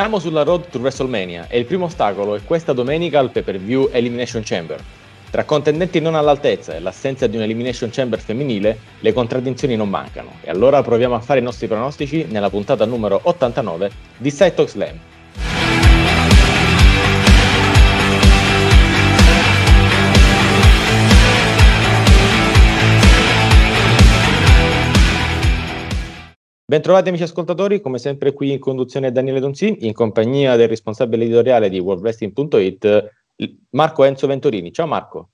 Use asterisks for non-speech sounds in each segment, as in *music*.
Siamo sulla road to WrestleMania e il primo ostacolo è questa domenica al pay-per-view Elimination Chamber. Tra contendenti non all'altezza e l'assenza di un Elimination Chamber femminile, le contraddizioni non mancano. E allora proviamo a fare i nostri pronostici nella puntata numero 89 di Side Slam. Bentrovati amici ascoltatori, come sempre qui in conduzione Daniele Donzi, in compagnia del responsabile editoriale di worldwrestling.it, Marco Enzo Venturini. Ciao Marco.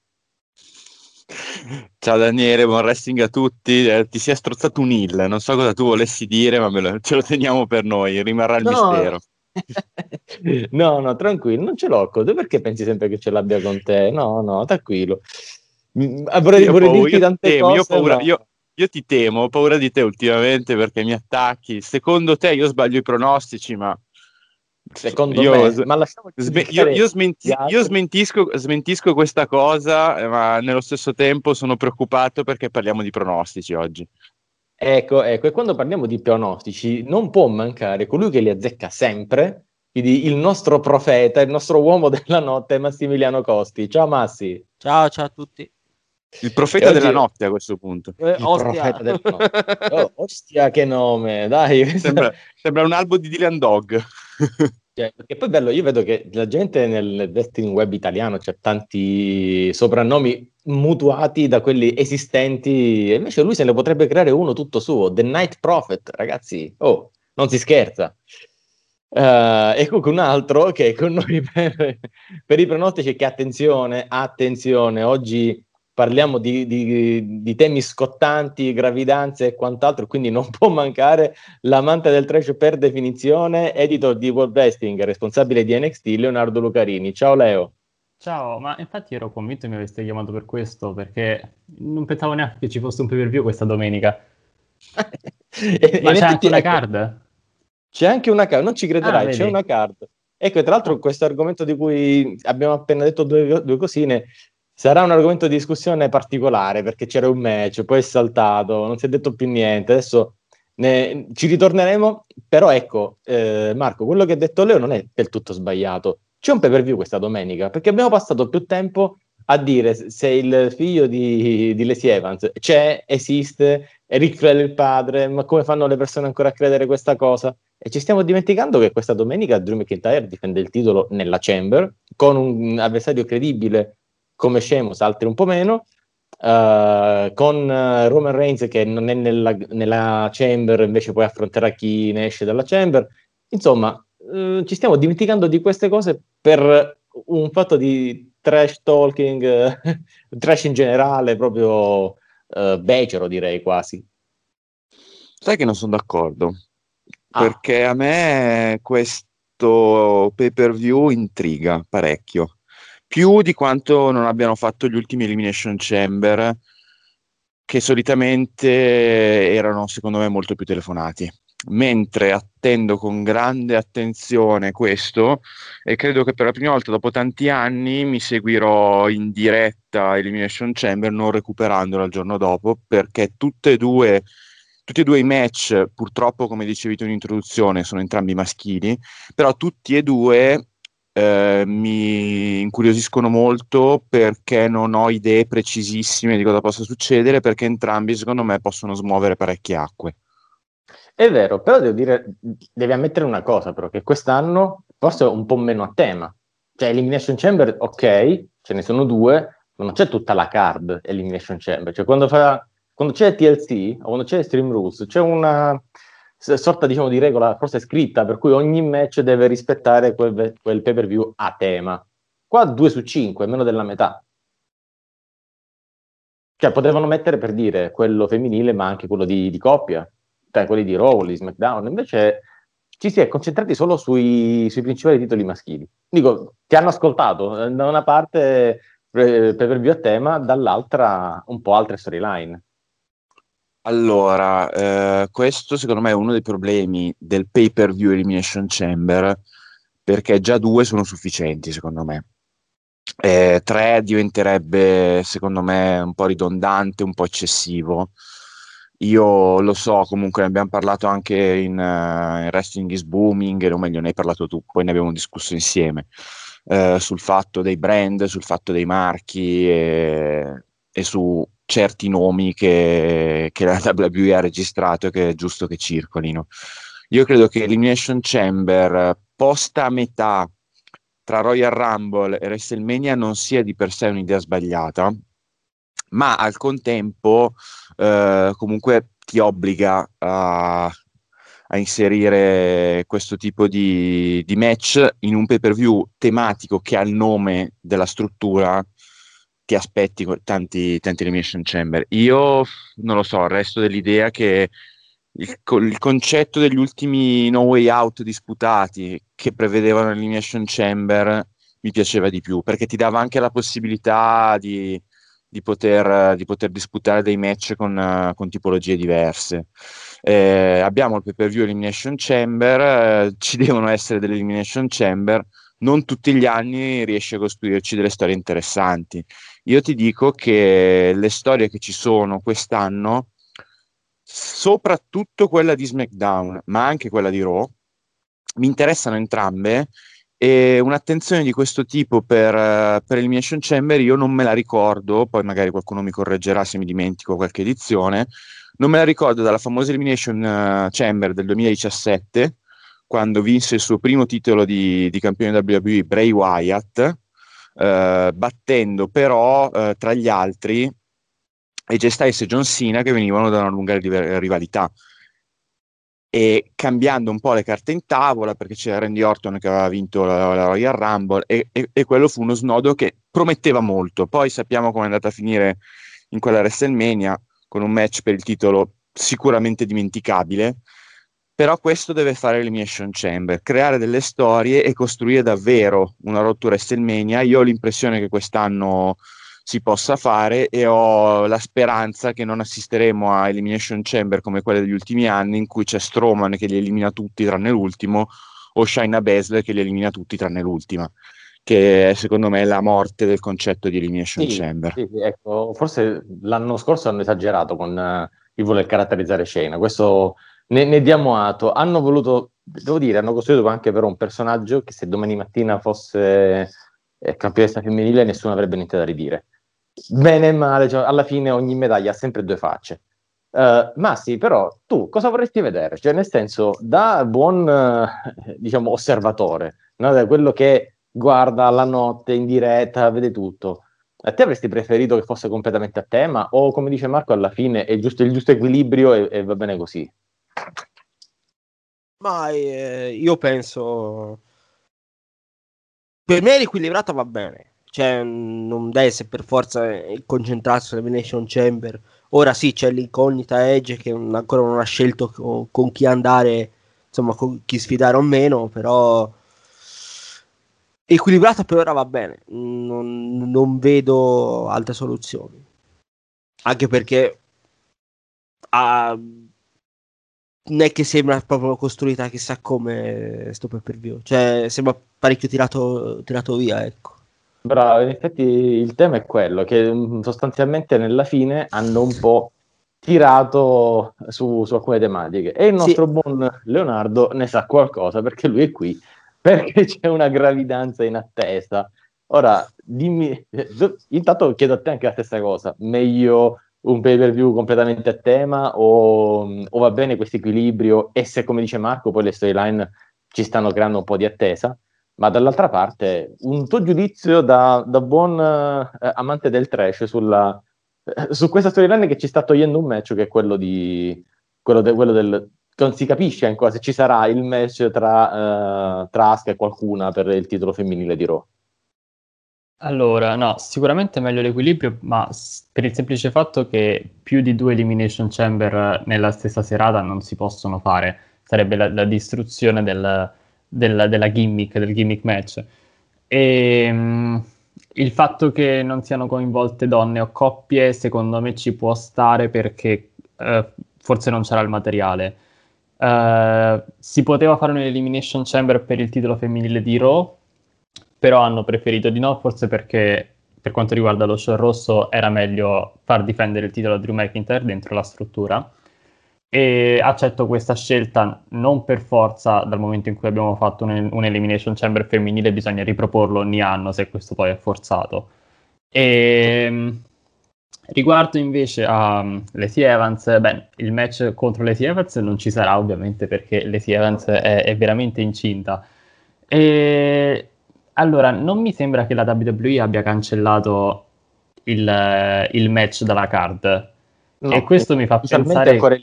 Ciao Daniele, buon wrestling a tutti. Eh, ti si è strozzato un il, non so cosa tu volessi dire, ma lo, ce lo teniamo per noi, rimarrà il no. mistero. *laughs* no, no, tranquillo, non ce l'ho con te. Perché pensi sempre che ce l'abbia con te? No, no, tranquillo. Mm, vorrei, vorrei dirti tante temo, cose. Io, paura, no. io, io, ti temo, ho paura di te ultimamente perché mi attacchi. Secondo te io sbaglio i pronostici, ma Secondo io, me, ma sme- io, io, smenti- io smentisco, smentisco, questa cosa, eh, ma nello stesso tempo sono preoccupato perché parliamo di pronostici oggi. Ecco, ecco, e quando parliamo di pronostici non può mancare colui che li azzecca sempre, quindi il nostro profeta, il nostro uomo della notte, Massimiliano Costi. Ciao Massi. Ciao, ciao a tutti. Il profeta oggi... della notte a questo punto. Eh, il profeta della *laughs* notte. Oh, ostia, che nome, dai. *laughs* Sembra, sembra un albo di Dylan Dog. *laughs* Cioè, perché poi è bello, io vedo che la gente nel wrestling web italiano c'è tanti soprannomi mutuati da quelli esistenti, e invece lui se ne potrebbe creare uno tutto suo, The Night Prophet, ragazzi, oh, non si scherza. Uh, e comunque un altro che è con noi per, per i pronostici, che attenzione, attenzione, oggi parliamo di, di, di, temi scottanti, gravidanze e quant'altro, quindi non *laughs* può mancare l'amante del trash per definizione, editor di World Wrestling, responsabile di NXT, Leonardo Lucarini. Ciao Leo. Ciao, ma infatti ero convinto che mi avreste chiamato per questo, perché non pensavo neanche che ci fosse un pay per view questa domenica. *laughs* e, ma c'è anche una card? C'è anche una card, non ci crederai, ah, c'è una card. Ecco, tra l'altro questo argomento di cui abbiamo appena detto due, due cosine, Sarà un argomento di discussione particolare perché c'era un match, poi è saltato, non si è detto più niente. Adesso ne, ci ritorneremo, però ecco, eh, Marco, quello che ha detto Leo non è del tutto sbagliato. C'è un pay per view questa domenica perché abbiamo passato più tempo a dire se il figlio di, di Lacey Evans c'è, esiste, è Rick Flair il padre, ma come fanno le persone ancora a credere questa cosa? E ci stiamo dimenticando che questa domenica Drew McIntyre difende il titolo nella Chamber con un avversario credibile come Sheamus, altri un po' meno. Uh, con uh, Roman Reigns che non è nella, nella, chamber, invece poi affronterà chi ne esce dalla chamber. Insomma, uh, ci stiamo dimenticando di queste cose per un fatto di trash talking, *laughs* trash in generale, proprio becero direi quasi. Sai che non sono d'accordo, ah. perché a me questo pay per view intriga parecchio più di quanto non abbiano fatto gli ultimi Elimination Chamber, che solitamente erano secondo me molto più telefonati. Mentre attendo con grande attenzione questo e credo che per la prima volta dopo tanti anni mi seguirò in diretta Elimination Chamber non recuperandolo il giorno dopo perché tutte e due tutti e due i match, purtroppo, come dicevi tu in introduzione, sono entrambi maschili, però tutti e due eh, mi incuriosiscono molto perché non ho idee precisissime di cosa possa succedere, perché entrambi secondo me possono smuovere parecchie acque. È vero, però devo dire, devi ammettere una cosa, però, che quest'anno forse è un po' meno a tema. Cioè, Elimination Chamber, ok, ce ne sono due, ma non c'è tutta la card Elimination Chamber. Cioè, quando, fa, quando c'è TLC, o quando c'è Stream Rules, c'è una, sorta diciamo di regola forse scritta per cui ogni match deve rispettare quel, quel pay per view a tema. Qua 2 su 5, meno della metà. Cioè potevano mettere per dire quello femminile ma anche quello di, di coppia, cioè quelli di Raw, di SmackDown, invece ci si è concentrati solo sui, sui principali titoli maschili. Dico, ti hanno ascoltato, da una parte pay per view a tema, dall'altra un po' altre storyline. Allora, eh, questo secondo me è uno dei problemi del pay per view Elimination Chamber, perché già due sono sufficienti, secondo me. Eh, tre diventerebbe, secondo me, un po' ridondante, un po' eccessivo. io lo so, comunque ne abbiamo parlato anche in, uh, in Wrestling is Booming, o meglio ne hai parlato tu, poi ne abbiamo discusso insieme, uh, sul fatto dei brand, sul fatto dei marchi e, e su certi nomi che, che la WWE ha registrato e che è giusto che circolino. Io credo che Elimination Chamber posta a metà tra Royal Rumble e WrestleMania non sia di per sé un'idea sbagliata, ma al contempo eh, comunque ti obbliga a, a, inserire questo tipo di, di match in un pay per view tematico che ha il nome della struttura ti aspetti tanti, tanti elimination chamber. Io non lo so, resto dell'idea che il, il, concetto degli ultimi no way out disputati che prevedevano l'elimination chamber mi piaceva di più perché ti dava anche la possibilità di, di, poter, di poter, disputare dei match con, con tipologie diverse. Eh, abbiamo il pay per view elimination chamber, eh, ci devono essere delle elimination chamber. Non tutti gli anni riesce a costruirci delle storie interessanti. Io ti dico che le storie che ci sono quest'anno soprattutto quella di SmackDown, ma anche quella di Raw, mi interessano entrambe e un'attenzione di questo tipo per, per Elimination Chamber io non me la ricordo, poi magari qualcuno mi correggerà se mi dimentico qualche edizione, non me la ricordo dalla famosa Elimination uh, Chamber del 2017, quando vinse il suo primo titolo di, di campione WWE Bray Wyatt, uh, battendo però tra gli altri AJ Styles e John Cena che venivano da una lunga rivalità. E cambiando un po' le carte in tavola perché c'era Randy Orton che aveva vinto la, la Royal Rumble e, e, e, quello fu uno snodo che prometteva molto. Poi sappiamo come è andata a finire in quella WrestleMania con un match per il titolo sicuramente dimenticabile però questo deve fare l'Elimination Chamber creare delle storie e costruire davvero una rottura WrestleMania io ho l'impressione che quest'anno si possa fare e ho la speranza che non assisteremo a Elimination Chamber come quelle degli ultimi anni in cui c'è Strowman che li elimina tutti tranne l'ultimo o Shayna Baszler che li elimina tutti tranne l'ultima che è secondo me la morte del concetto di Elimination sì, Chamber. sì, ecco, forse l'anno scorso hanno esagerato con uh, il voler caratterizzare Shayna questo ne, ne diamo atto hanno voluto, devo dire, hanno costruito anche però un personaggio che se domani mattina fosse eh, campionessa femminile nessuno avrebbe niente da ridire bene e male, cioè, alla fine ogni medaglia ha sempre due facce. Uh, ma sì, però tu cosa vorresti vedere? Cioè, nel senso, da buon uh, diciamo, osservatore, no? da quello che guarda la notte in diretta, vede tutto. A te avresti preferito che fosse completamente a tema? O come dice Marco, alla fine è giusto il giusto equilibrio e, e va bene così? Ma eh, io penso. Per me l'equilibrato va bene cioè, non deve essere per forza concentrarsi sull'Elimination Chamber. Ora sì, c'è l'incognita Edge che ancora non ha scelto con chi andare, insomma, con chi sfidare o meno, però equilibrato per ora va bene. Non, non vedo altre soluzioni. Anche perché ha, non è che sembra proprio costruita chissà come sto per view. Cioè, sembra parecchio tirato, tirato via, ecco. Bravo, in effetti il tema è quello, che mm, sostanzialmente nella fine hanno un po' tirato su, su alcune tematiche e il nostro sì. buon Leonardo ne sa qualcosa perché lui è qui, *laughs* perché c'è una gravidanza in attesa. Ora, dimmi, *laughs* intanto chiedo a te anche la stessa cosa, meglio un pay per view completamente a tema o, o va bene questo equilibrio e se come dice Marco poi le storyline ci stanno creando un po' di attesa? ma dall'altra parte un tuo giudizio da, da buon eh, amante del trash sulla, eh, su questa storyline che ci sta togliendo un match che è quello di quello, de, quello del non si capisce ancora se ci sarà il match tra, uh, tra Asuka e qualcuna per il titolo femminile di Raw. Allora, no, sicuramente meglio l'equilibrio, ma per il semplice fatto che più di due Elimination Chamber nella stessa serata non si possono fare. Sarebbe la, la distruzione del, della, della gimmick, del gimmick match. E um, il fatto che non siano coinvolte donne o coppie, secondo me ci può stare perché uh, forse non c'era il materiale. Uh, si poteva fare un'elimination chamber per il titolo femminile di Raw, però hanno preferito di no, forse perché per quanto riguarda lo show rosso era meglio far difendere il titolo a Drew McIntyre dentro la struttura e accetto questa scelta non per forza dal momento in cui abbiamo fatto un, un Elimination Chamber femminile bisogna riproporlo ogni anno se questo poi è forzato. E, ehm, riguardo invece a um, Lacey Evans, beh, il match contro Lacey Evans non ci sarà ovviamente perché Lacey Evans è, è veramente incinta. E allora, non mi sembra che la WWE abbia cancellato il, il match dalla card. No, e questo mi fa pensare. Ancora...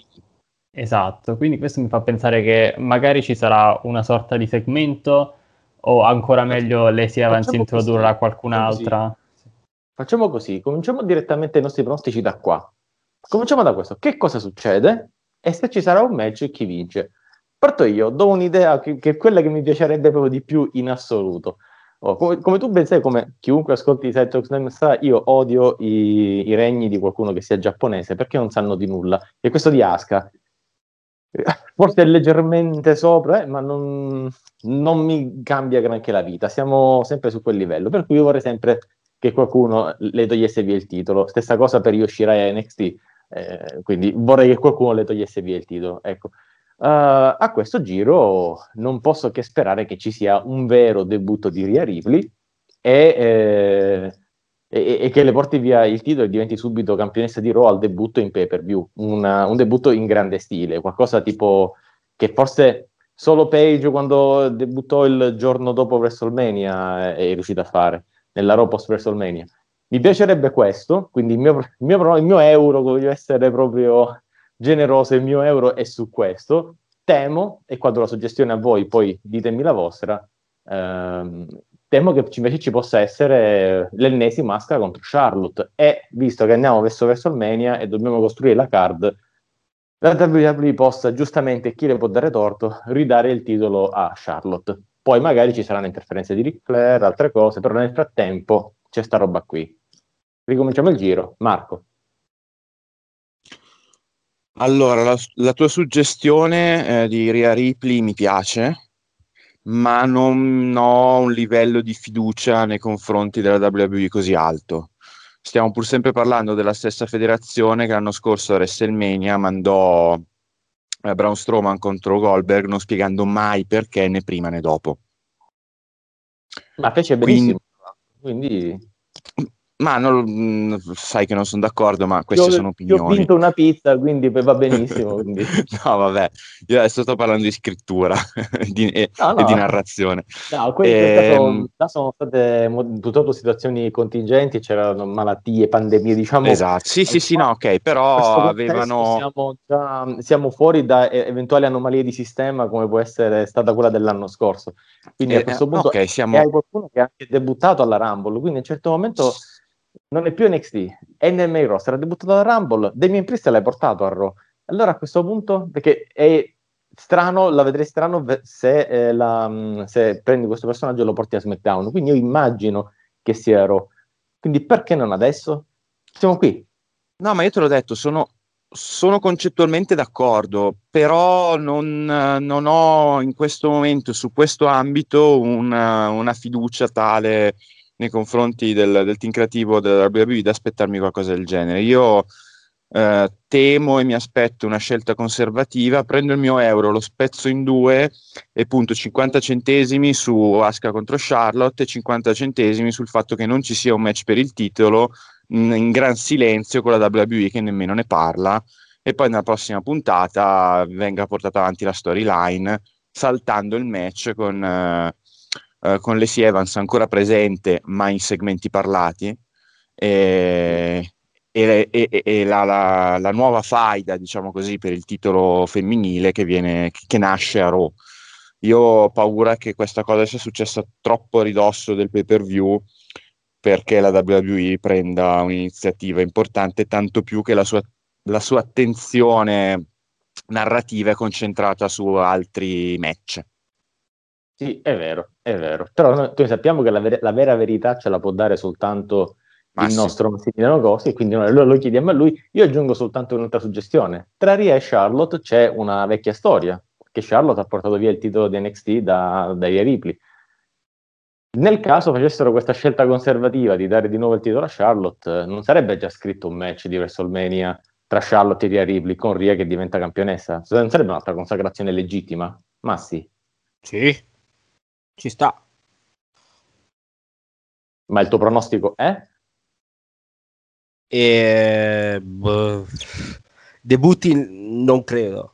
Esatto, quindi questo mi fa pensare che magari ci sarà una sorta di segmento o ancora meglio Lacey Evans Facciamo introdurrà qualcun'altra. Facciamo così, cominciamo direttamente i nostri pronostici da qua. Cominciamo da questo. Che cosa succede? E se ci sarà un match, chi vince? Parto io, do un'idea che, che è quella che mi piacerebbe proprio di più in assoluto. Oh, come, come, tu ben sai, come chiunque ascolti i Talks sa, io odio i, i, regni di qualcuno che sia giapponese perché non sanno di nulla. E questo di Asuka, *laughs* forse è leggermente sopra, eh, ma non, non, mi cambia granché la vita. Siamo sempre su quel livello. Per cui io vorrei sempre che qualcuno le togliesse via il titolo. Stessa cosa per Yoshirai NXT. Eh, quindi vorrei che qualcuno le togliesse via il titolo. Ecco. Uh, a questo giro non posso che sperare che ci sia un vero debutto di Ria Ripley e, eh, e, e, che le porti via il titolo e diventi subito campionessa di Raw al debutto in pay per view. Una, un debutto in grande stile, qualcosa tipo che forse solo Page quando debuttò il giorno dopo WrestleMania è riuscito a fare, nella Raw post WrestleMania. Mi piacerebbe questo, quindi il mio, il mio, il mio euro, voglio essere proprio generoso, il mio euro è su questo. Temo, e quando la suggestione a voi, poi ditemi la vostra, ehm, temo che invece ci possa essere l'ennesima maschera contro Charlotte. E visto che andiamo verso WrestleMania e dobbiamo costruire la card, la WWE possa giustamente, chi le può dare torto, ridare il titolo a Charlotte. Poi magari ci saranno interferenze di Ric Flair, altre cose, però nel frattempo c'è sta roba qui. Ricominciamo il giro. Marco. Allora, la, la tua suggestione eh, di Ria Ripley mi piace, ma non ho un livello di fiducia nei confronti della WWE così alto. Stiamo pur sempre parlando della stessa federazione che l'anno scorso a WrestleMania mandò eh, Braun Strowman contro Goldberg, non spiegando mai perché né prima né dopo. Ma fece benissimo. Quindi, quindi ma non, sai che non sono d'accordo, ma queste io, sono opinioni. Io ho vinto una pizza, quindi va *laughs* benissimo. Quindi. no, vabbè, io adesso sto parlando di scrittura *laughs* di, e, no, no. e, di narrazione. No, queste e... Ehm, sono state purtroppo situazioni contingenti, c'erano malattie, pandemie, diciamo. Esatto, sì, sì, sì, no, ok, però avevano... Siamo, già, siamo fuori da eventuali anomalie di sistema come può essere stata quella dell'anno scorso. Quindi eh, a questo punto okay, siamo... hai qualcuno che ha anche debuttato alla Rumble, quindi a un certo momento non è più NXT, è nel main roster, ha debuttato da Rumble, Damien Priest l'hai portato a Raw. Allora a questo punto, perché è strano, la vedrei strano se, eh, la, mm, se, prendi questo personaggio e lo porti a SmackDown, quindi io immagino che sia Raw. Quindi perché non adesso? Siamo qui. No, ma io te l'ho detto, sono, sono concettualmente d'accordo, però non, non, ho in questo momento, su questo ambito, una, una fiducia tale nei confronti del, del team creativo della WWE da aspettarmi qualcosa del genere. Io eh, temo e mi aspetto una scelta conservativa, prendo il mio euro, lo spezzo in due e punto 50 centesimi su Asuka contro Charlotte e 50 centesimi sul fatto che non ci sia un match per il titolo in, gran silenzio con la WWE che nemmeno ne parla. E poi nella prossima puntata venga portata avanti la storyline saltando il match con... Eh, eh, con Lacey Evans ancora presente ma in segmenti parlati. E, e, e, e la, la, la, nuova faida diciamo così per il titolo femminile che, viene, che nasce a Raw. Io ho paura che questa cosa sia successa troppo a ridosso del pay per view perché la WWE prenda un'iniziativa importante tanto più che la sua, la sua attenzione narrativa è concentrata su altri match sì, è vero, è vero. Però noi, sappiamo che la, ver- la, vera verità ce la può dare soltanto Ma il sì. nostro Massimiliano Cosi, quindi noi lo, lo, chiediamo a lui. Io aggiungo soltanto un'altra suggestione. Tra Ria e Charlotte c'è una vecchia storia, che Charlotte ha portato via il titolo di NXT da, da Ria Ripley. Nel caso facessero questa scelta conservativa di dare di nuovo il titolo a Charlotte, non sarebbe già scritto un match di WrestleMania tra Charlotte e Ria Ripley con Ria che diventa campionessa. Non sarebbe un'altra consacrazione legittima? Ma sì. Sì, ci sta. Ma il tuo pronostico è? E... Boh. Debutti non credo.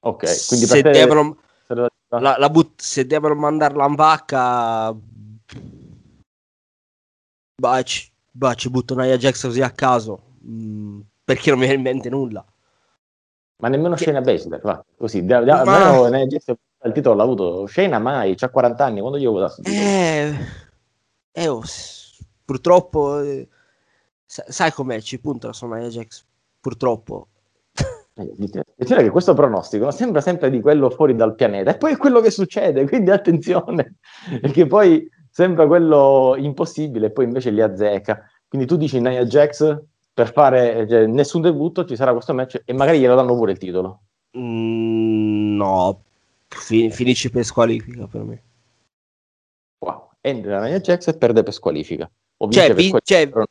Ok, quindi se, te... devono... la, la but... se devono mandarla in vacca, bah, ci, bah, ci butto Nia Jax così a caso. Mm, perché non mi viene in mente nulla. Ma nemmeno che... Shayna Baszler, va, così. Da, da, Ma... Nia Jax il titolo l'ha avuto. Shayna mai, ha 40 anni, quando ho votato? Eh, eh oh, purtroppo... Eh, sai com'è, ci puntano su Nia Jax, purtroppo. Attenzione che questo pronostico sembra sempre di quello fuori dal pianeta e poi è quello che succede, quindi attenzione, *laughs* perché poi sembra quello impossibile e poi invece li azzecca. Quindi tu dici Nia Jax per fare cioè, nessun debutto, ci sarà questo match e magari glielo danno pure il titolo. Mm, no, fin- finisce per squalifica per me. Wow. Entra Nia Jax e perde per squalifica. O cioè, vi- cioè... Però,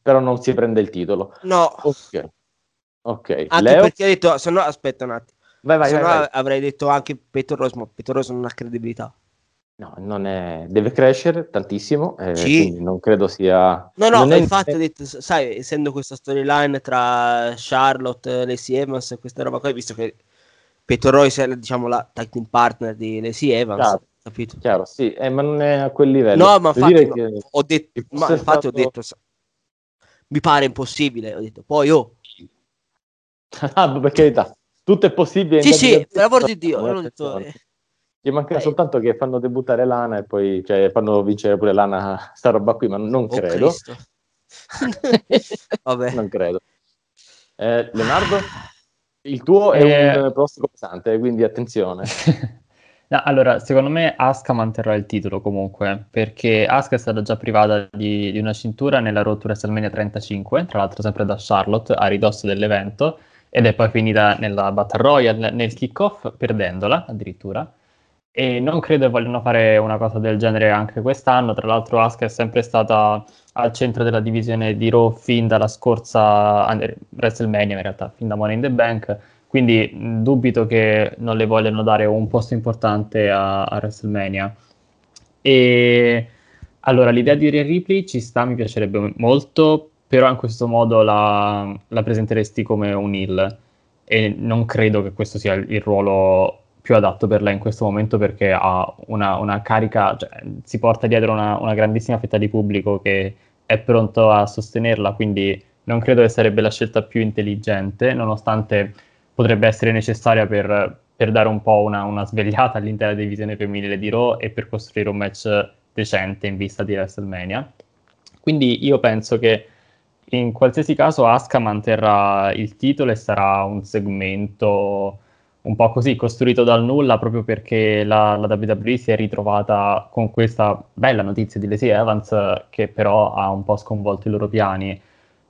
però, non si prende il titolo. No. Ok. Ok. Anche Leo? perché ha detto, se no, aspetta un attimo. Vai, vai, se vai, no vai. avrei detto anche Peter Rose, ma Peter Rose non ha credibilità. No, non è... deve crescere tantissimo, eh, sì. non credo sia... No, no, è... infatti ho detto, sai, essendo questa storyline tra Charlotte, Lacey Evans e questa roba qua, visto che Peter Royce è diciamo la tag team partner di Lacey Evans, chiaro, capito? Chiaro, sì, eh, ma non è a quel livello. No, ma infatti, no, che... ho detto, ma infatti stato... ho detto, mi pare impossibile, ho detto, poi oh... *laughs* ah, per carità, tutto è possibile. Sì, sì, per l'amor di Dio, ho detto... Eh gli manca Dai. soltanto che fanno debuttare Lana e poi cioè, fanno vincere pure Lana *laughs* sta roba qui, ma non oh, credo. *laughs* Vabbè. Non credo. Eh, Leonardo, il tuo è eh... un prossimo pesante, quindi attenzione. no, allora, secondo me Asuka manterrà il titolo comunque, perché Asuka è stata già privata di, di una cintura nella to WrestleMania 35, tra l'altro sempre da Charlotte, a ridosso dell'evento, ed è poi finita nella Battle Royale, nel kickoff, perdendola addirittura e non credo vogliano fare una cosa del genere anche quest'anno. Tra l'altro, Asuka è sempre stata al centro della divisione di Raw fin dalla scorsa WrestleMania, in realtà, fin da Money in the Bank. Quindi dubito che non le vogliano dare un posto importante a, a WrestleMania. E allora l'idea di Rhea Ripley ci sta, mi piacerebbe molto, però in questo modo la, la presenteresti come un heel. E non credo che questo sia il, il ruolo più adatto per lei in questo momento perché ha una, una carica, cioè, si porta dietro una, una, grandissima fetta di pubblico che è pronto a sostenerla, quindi non credo che sarebbe la scelta più intelligente, nonostante potrebbe essere necessaria per, per dare un po' una, una, svegliata all'intera divisione femminile di Raw e per costruire un match decente in vista di WrestleMania. Quindi io penso che in qualsiasi caso Asuka manterrà il titolo e sarà un segmento un po' così costruito dal nulla proprio perché la, la WWE si è ritrovata con questa bella notizia di Lacey Evans che però ha un po' sconvolto i loro piani.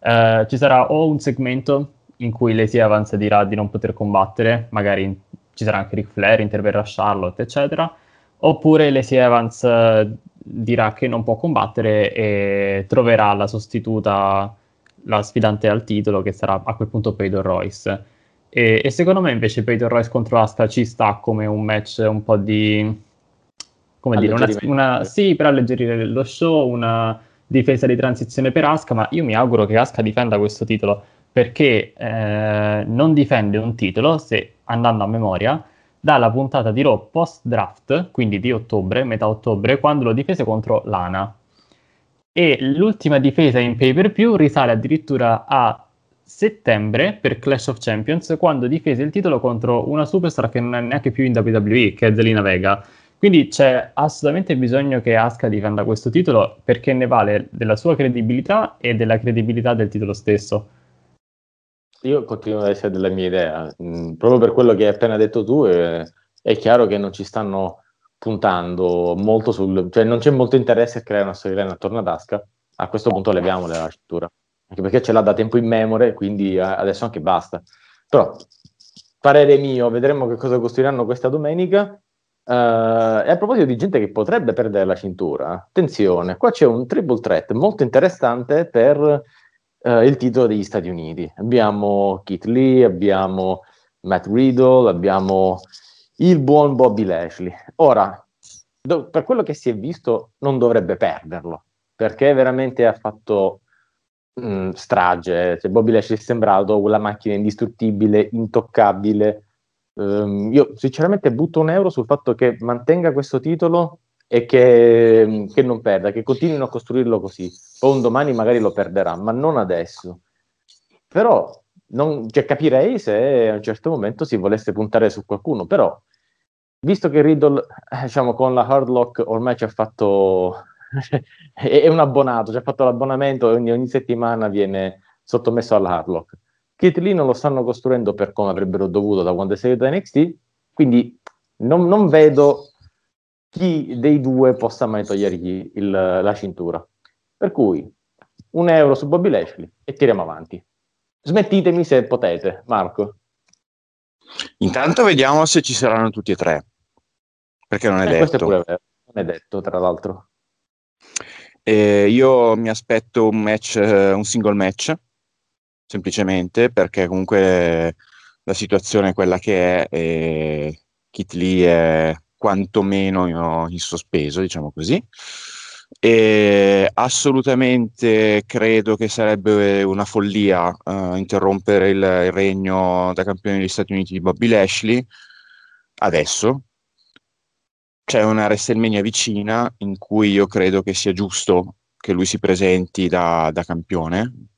Eh, ci sarà o un segmento in cui Lacey Evans dirà di non poter combattere, magari ci sarà anche Ric Flair, interverrà Charlotte, eccetera, oppure Lacey Evans eh, dirà che non può combattere e troverà la sostituta, la sfidante al titolo, che sarà a quel punto Peyton Royce. E, e, secondo me invece Peyton Royce contro Asuka ci sta come un match un po' di... come dire, una, una, sì, per alleggerire lo show, una difesa di transizione per Asuka, ma io mi auguro che Asuka difenda questo titolo, perché eh, non difende un titolo, se andando a memoria, dalla puntata di Raw post-draft, quindi di ottobre, metà ottobre, quando lo difese contro Lana. E l'ultima difesa in pay-per-view risale addirittura a settembre per Clash of Champions quando difese il titolo contro una superstar che non è neanche più in WWE, che è Zelina Vega. Quindi c'è assolutamente bisogno che Asuka difenda questo titolo perché ne vale della sua credibilità e della credibilità del titolo stesso. Io continuo ad essere della mia idea, mm, proprio per quello che hai appena detto tu, eh, è chiaro che non ci stanno puntando molto sul... cioè non c'è molto interesse a creare una storyline attorno ad Asuka, a questo punto leviamole la cintura anche perché ce l'ha da tempo in memoria, quindi eh, adesso anche basta. Però, parere mio, vedremo che cosa costruiranno questa domenica. Uh, e a proposito di gente che potrebbe perdere la cintura, attenzione, qua c'è un triple threat molto interessante per uh, il titolo degli Stati Uniti. Abbiamo Keith Lee, abbiamo Matt Riddle, abbiamo il buon Bobby Lashley. Ora, do, per quello che si è visto, non dovrebbe perderlo, perché veramente ha fatto mh, mm, strage. Cioè, Bobby Lashley è sembrato una macchina indistruttibile, intoccabile. Um, io sinceramente butto un euro sul fatto che mantenga questo titolo e che, che, non perda, che continuino a costruirlo così. Poi un domani magari lo perderà, ma non adesso. Però non, cioè, capirei se a un certo momento si volesse puntare su qualcuno, però visto che Riddle, eh, diciamo, con la Hardlock ormai ci ha fatto *laughs* è, un abbonato, ci ha fatto l'abbonamento e ogni, ogni settimana viene sottomesso alla Hardlock. Kit Lee non lo stanno costruendo per come avrebbero dovuto da quando è seguito da NXT, quindi non, non vedo chi dei due possa mai togliergli il, la cintura. Per cui un euro su Bobby Lashley e tiriamo avanti. Smettitemi se potete, Marco. Intanto vediamo se ci saranno tutti e tre, perché non è eh, detto. È non è detto, tra l'altro. Eh, io mi aspetto un match, eh, un single match, semplicemente perché comunque la situazione è quella che è e Kit Lee è quantomeno in sospeso, diciamo così. E assolutamente credo che sarebbe una follia uh, interrompere il, il, regno da campione degli Stati Uniti di Bobby Lashley adesso. C'è una WrestleMania vicina in cui io credo che sia giusto che lui si presenti da, da campione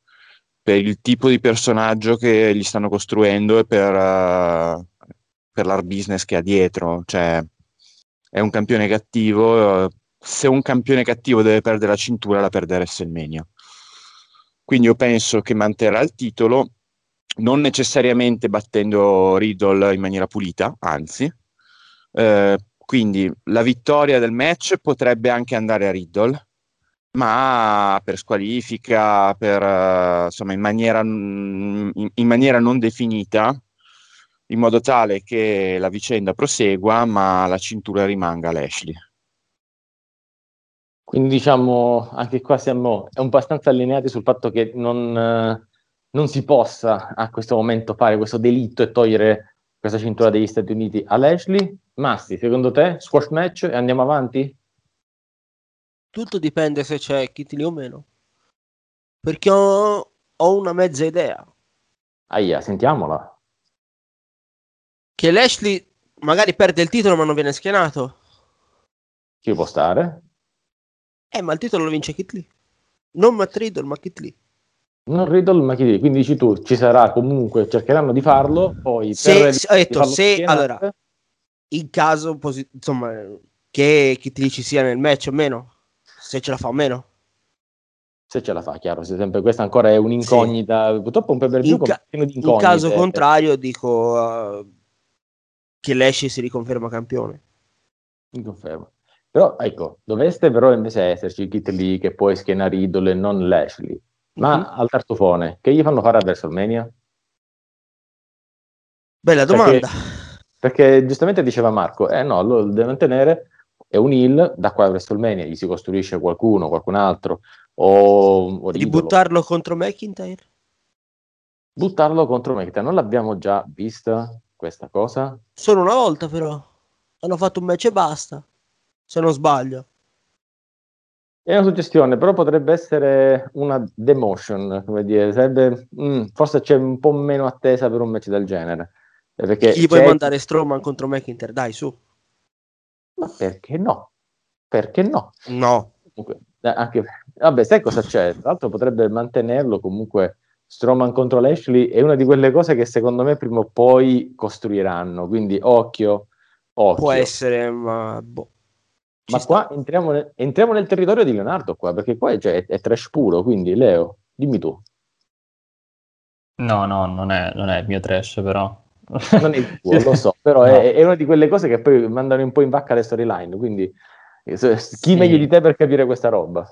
per il tipo di personaggio che gli stanno costruendo e per, uh, per l'art business che ha dietro. Cioè, è un campione cattivo. Se un campione cattivo deve perdere la cintura, la perde WrestleMania. Quindi io penso che manterrà il titolo, non necessariamente battendo Riddle in maniera pulita, anzi. Eh, quindi la vittoria del match potrebbe anche andare a Riddle, ma per squalifica, per, uh, insomma, in maniera, in, in maniera non definita, in modo tale che la vicenda prosegua, ma la cintura rimanga a Lashley. Quindi diciamo, anche qua siamo abbastanza allineati sul fatto che non, eh, non si possa a questo momento fare questo delitto e togliere questa cintura degli Stati Uniti a Lashley. Masti, secondo te, squash match e andiamo avanti? Tutto dipende se c'è Kitty o meno. Perché ho, ho una mezza idea. Aia, sentiamola che Lashley magari perde il titolo ma non viene schienato. Chi può stare? Eh, ma il titolo lo vince Kit Lee. Non Matt Riddle, ma Kit Lee. Non Riddle, ma Kit Lee. Quindi dici tu, ci sarà comunque, cercheranno di farlo, poi... Se, se ho detto, se, allora, in caso, posi- insomma, che Kit Lee ci sia nel match o meno, se ce la fa o meno. Se ce la fa, chiaro, se sempre questa ancora è un'incognita, sì. purtroppo un pay view ca- pieno di incognite. In caso contrario, dico... Uh, che Lashley si riconferma campione. Mi confermo. Però ecco, doveste però invece esserci Kit Lee che poi schiena Riddle e non Lashley. Ma mm-hmm. al tartufone, che gli fanno fare a WrestleMania? Bella domanda. Perché, perché giustamente diceva Marco, eh no, lo deve mantenere, è un heal, da qua a WrestleMania gli si costruisce qualcuno, qualcun altro, o, o Di buttarlo contro McIntyre? Buttarlo contro McIntyre, non l'abbiamo già vista? questa cosa? Solo una volta però. Hanno fatto un match e basta, se non sbaglio. È una suggestione, però potrebbe essere una demotion, come dire, sarebbe, mm, forse c'è un po' meno attesa per un match del genere. Eh, perché Chi puoi mandare Strowman contro McIntyre? Dai, su. Ma perché no? Perché no? No. Comunque, eh, anche, vabbè, sai cosa c'è? Tra l'altro potrebbe mantenerlo comunque Strowman contro Lashley è una di quelle cose che secondo me prima o poi costruiranno, quindi occhio, occhio. Può essere, ma boh. Ma Ci qua entriamo nel, entriamo nel, territorio di Leonardo qua, perché qua cioè, è, è, trash puro, quindi Leo, dimmi tu. No, no, non è, non è il mio trash però. Non è il tuo, *laughs* lo so, però no. è, è, una di quelle cose che poi mandano un po' in vacca le storyline, quindi chi sì. meglio di te per capire questa roba?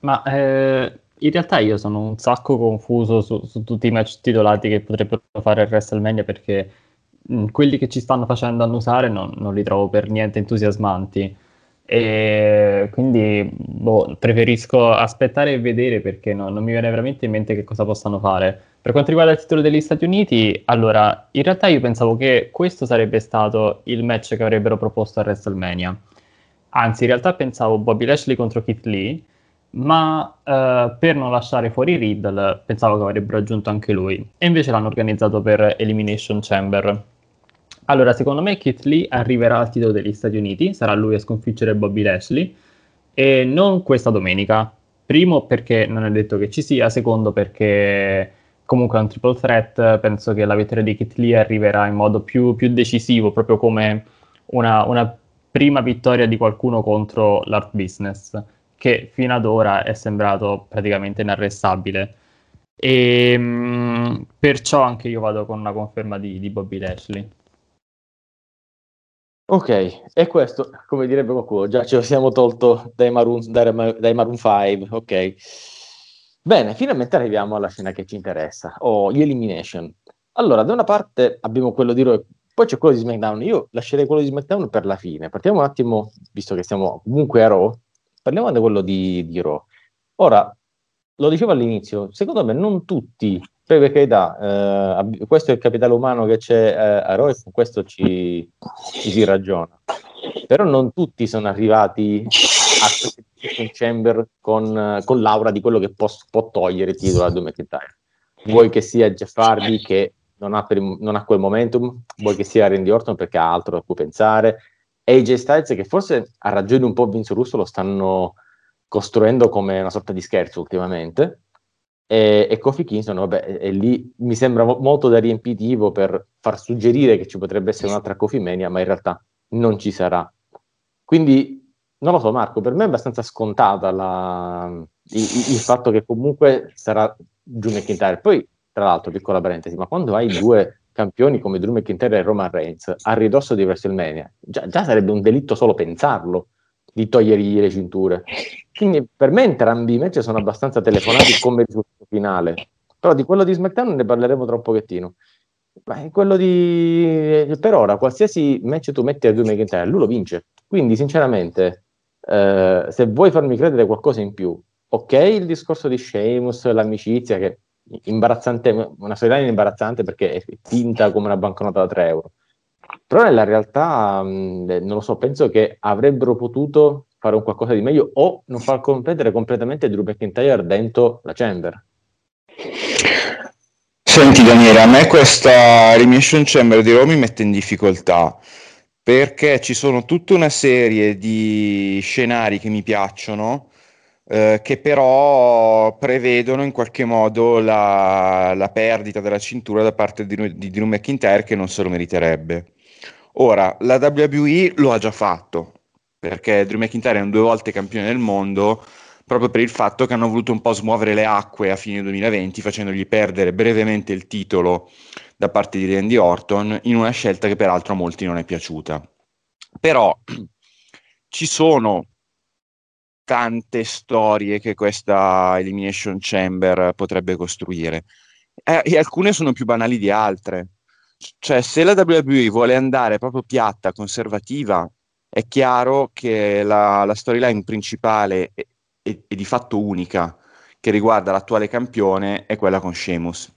Ma eh, in realtà io sono un sacco confuso su, su tutti i match titolati che potrebbero fare il WrestleMania perché mh, quelli che ci stanno facendo annusare non, non li trovo per niente entusiasmanti. E quindi boh, preferisco aspettare e vedere perché no, non mi viene veramente in mente che cosa possano fare. Per quanto riguarda il titolo degli Stati Uniti, allora, in realtà io pensavo che questo sarebbe stato il match che avrebbero proposto a WrestleMania. Anzi, in realtà pensavo Bobby Lashley contro Keith Lee, ma eh, per non lasciare fuori Riddle pensavo che avrebbero aggiunto anche lui. E invece l'hanno organizzato per Elimination Chamber. Allora, secondo me Keith Lee arriverà al titolo degli Stati Uniti, sarà lui a sconfiggere Bobby Lashley, e non questa domenica. Primo perché non è detto che ci sia, secondo perché comunque è un triple threat, penso che la vittoria di Kit Lee arriverà in modo più, più decisivo, proprio come una, una, prima vittoria di qualcuno contro l'art business, che fino ad ora è sembrato praticamente inarrestabile. E mh, mm, perciò anche io vado con una conferma di, di Bobby Lashley. Ok, e questo, come direbbe qualcuno, già ce lo siamo tolto dai Maroon, dai, dai Maroon 5, ok. Bene, finalmente arriviamo alla scena che ci interessa, o oh, gli elimination. Allora, da una parte abbiamo quello di Raw, poi c'è quello di SmackDown. Io lascerei quello di SmackDown per la fine. Partiamo un attimo, visto che siamo comunque a Raw, parliamo di quello di, di Raw. Ora, lo dicevo all'inizio, secondo me non tutti, poi per carità, eh, questo è il capitale umano che c'è eh, a Raw e con questo ci, ci si ragiona. Però non tutti sono arrivati a Chamber con, con l'aura di quello che può, può togliere il titolo a Drew McIntyre. Vuoi che sia Jeff Hardy che non ha, per, non ha, quel momentum, vuoi che sia Randy Orton perché ha altro a cui pensare, AJ Styles che forse ha ragione un po' Vince Russo lo stanno costruendo come una sorta di scherzo ultimamente, e, e Kofi Kingston, vabbè, e lì mi sembra mo- molto da riempitivo per far suggerire che ci potrebbe essere un'altra Kofi Mania, ma in realtà non ci sarà. Quindi non lo so, Marco, per me è abbastanza scontata la, il, il, fatto che comunque sarà Drew McIntyre. Poi, tra l'altro, piccola parentesi, ma quando hai due campioni come Drew McIntyre e Roman Reigns a ridosso di WrestleMania, già, già sarebbe un delitto solo pensarlo di togliergli le cinture. Quindi per me entrambi i match sono abbastanza telefonati come risultato finale. Però di quello di SmackDown ne parleremo tra un pochettino. Ma quello di... Per ora, qualsiasi match tu metti a Drew McIntyre, lui lo vince. Quindi, sinceramente, eh, se vuoi farmi credere qualcosa in più, ok il discorso di Sheamus, l'amicizia, che è imbarazzante, una storyline imbarazzante perché è finta come una banconota da 3 euro. Però nella realtà, mh, non lo so, penso che avrebbero potuto fare un qualcosa di meglio o non far competere completamente Drew McIntyre dentro la Chamber. Senti Daniele, a me questa Remission Chamber di Rome mi mette in difficoltà perché ci sono tutta una serie di scenari che mi piacciono, eh, che però prevedono in qualche modo la, la perdita della cintura da parte di, di Drew McIntyre che non se lo meriterebbe. Ora, la WWE lo ha già fatto, perché Drew McIntyre è un due volte campione del mondo, proprio per il fatto che hanno voluto un po' smuovere le acque a fine 2020 facendogli perdere brevemente il titolo da parte di Randy Orton in una scelta che peraltro a molti non è piaciuta. Però *clears throat* ci sono tante storie che questa Elimination Chamber potrebbe costruire eh, e alcune sono più banali di altre. Cioè, se la WWE vuole andare proprio piatta, conservativa, è chiaro che la, la storyline principale e, di fatto unica che riguarda l'attuale campione è quella con Sheamus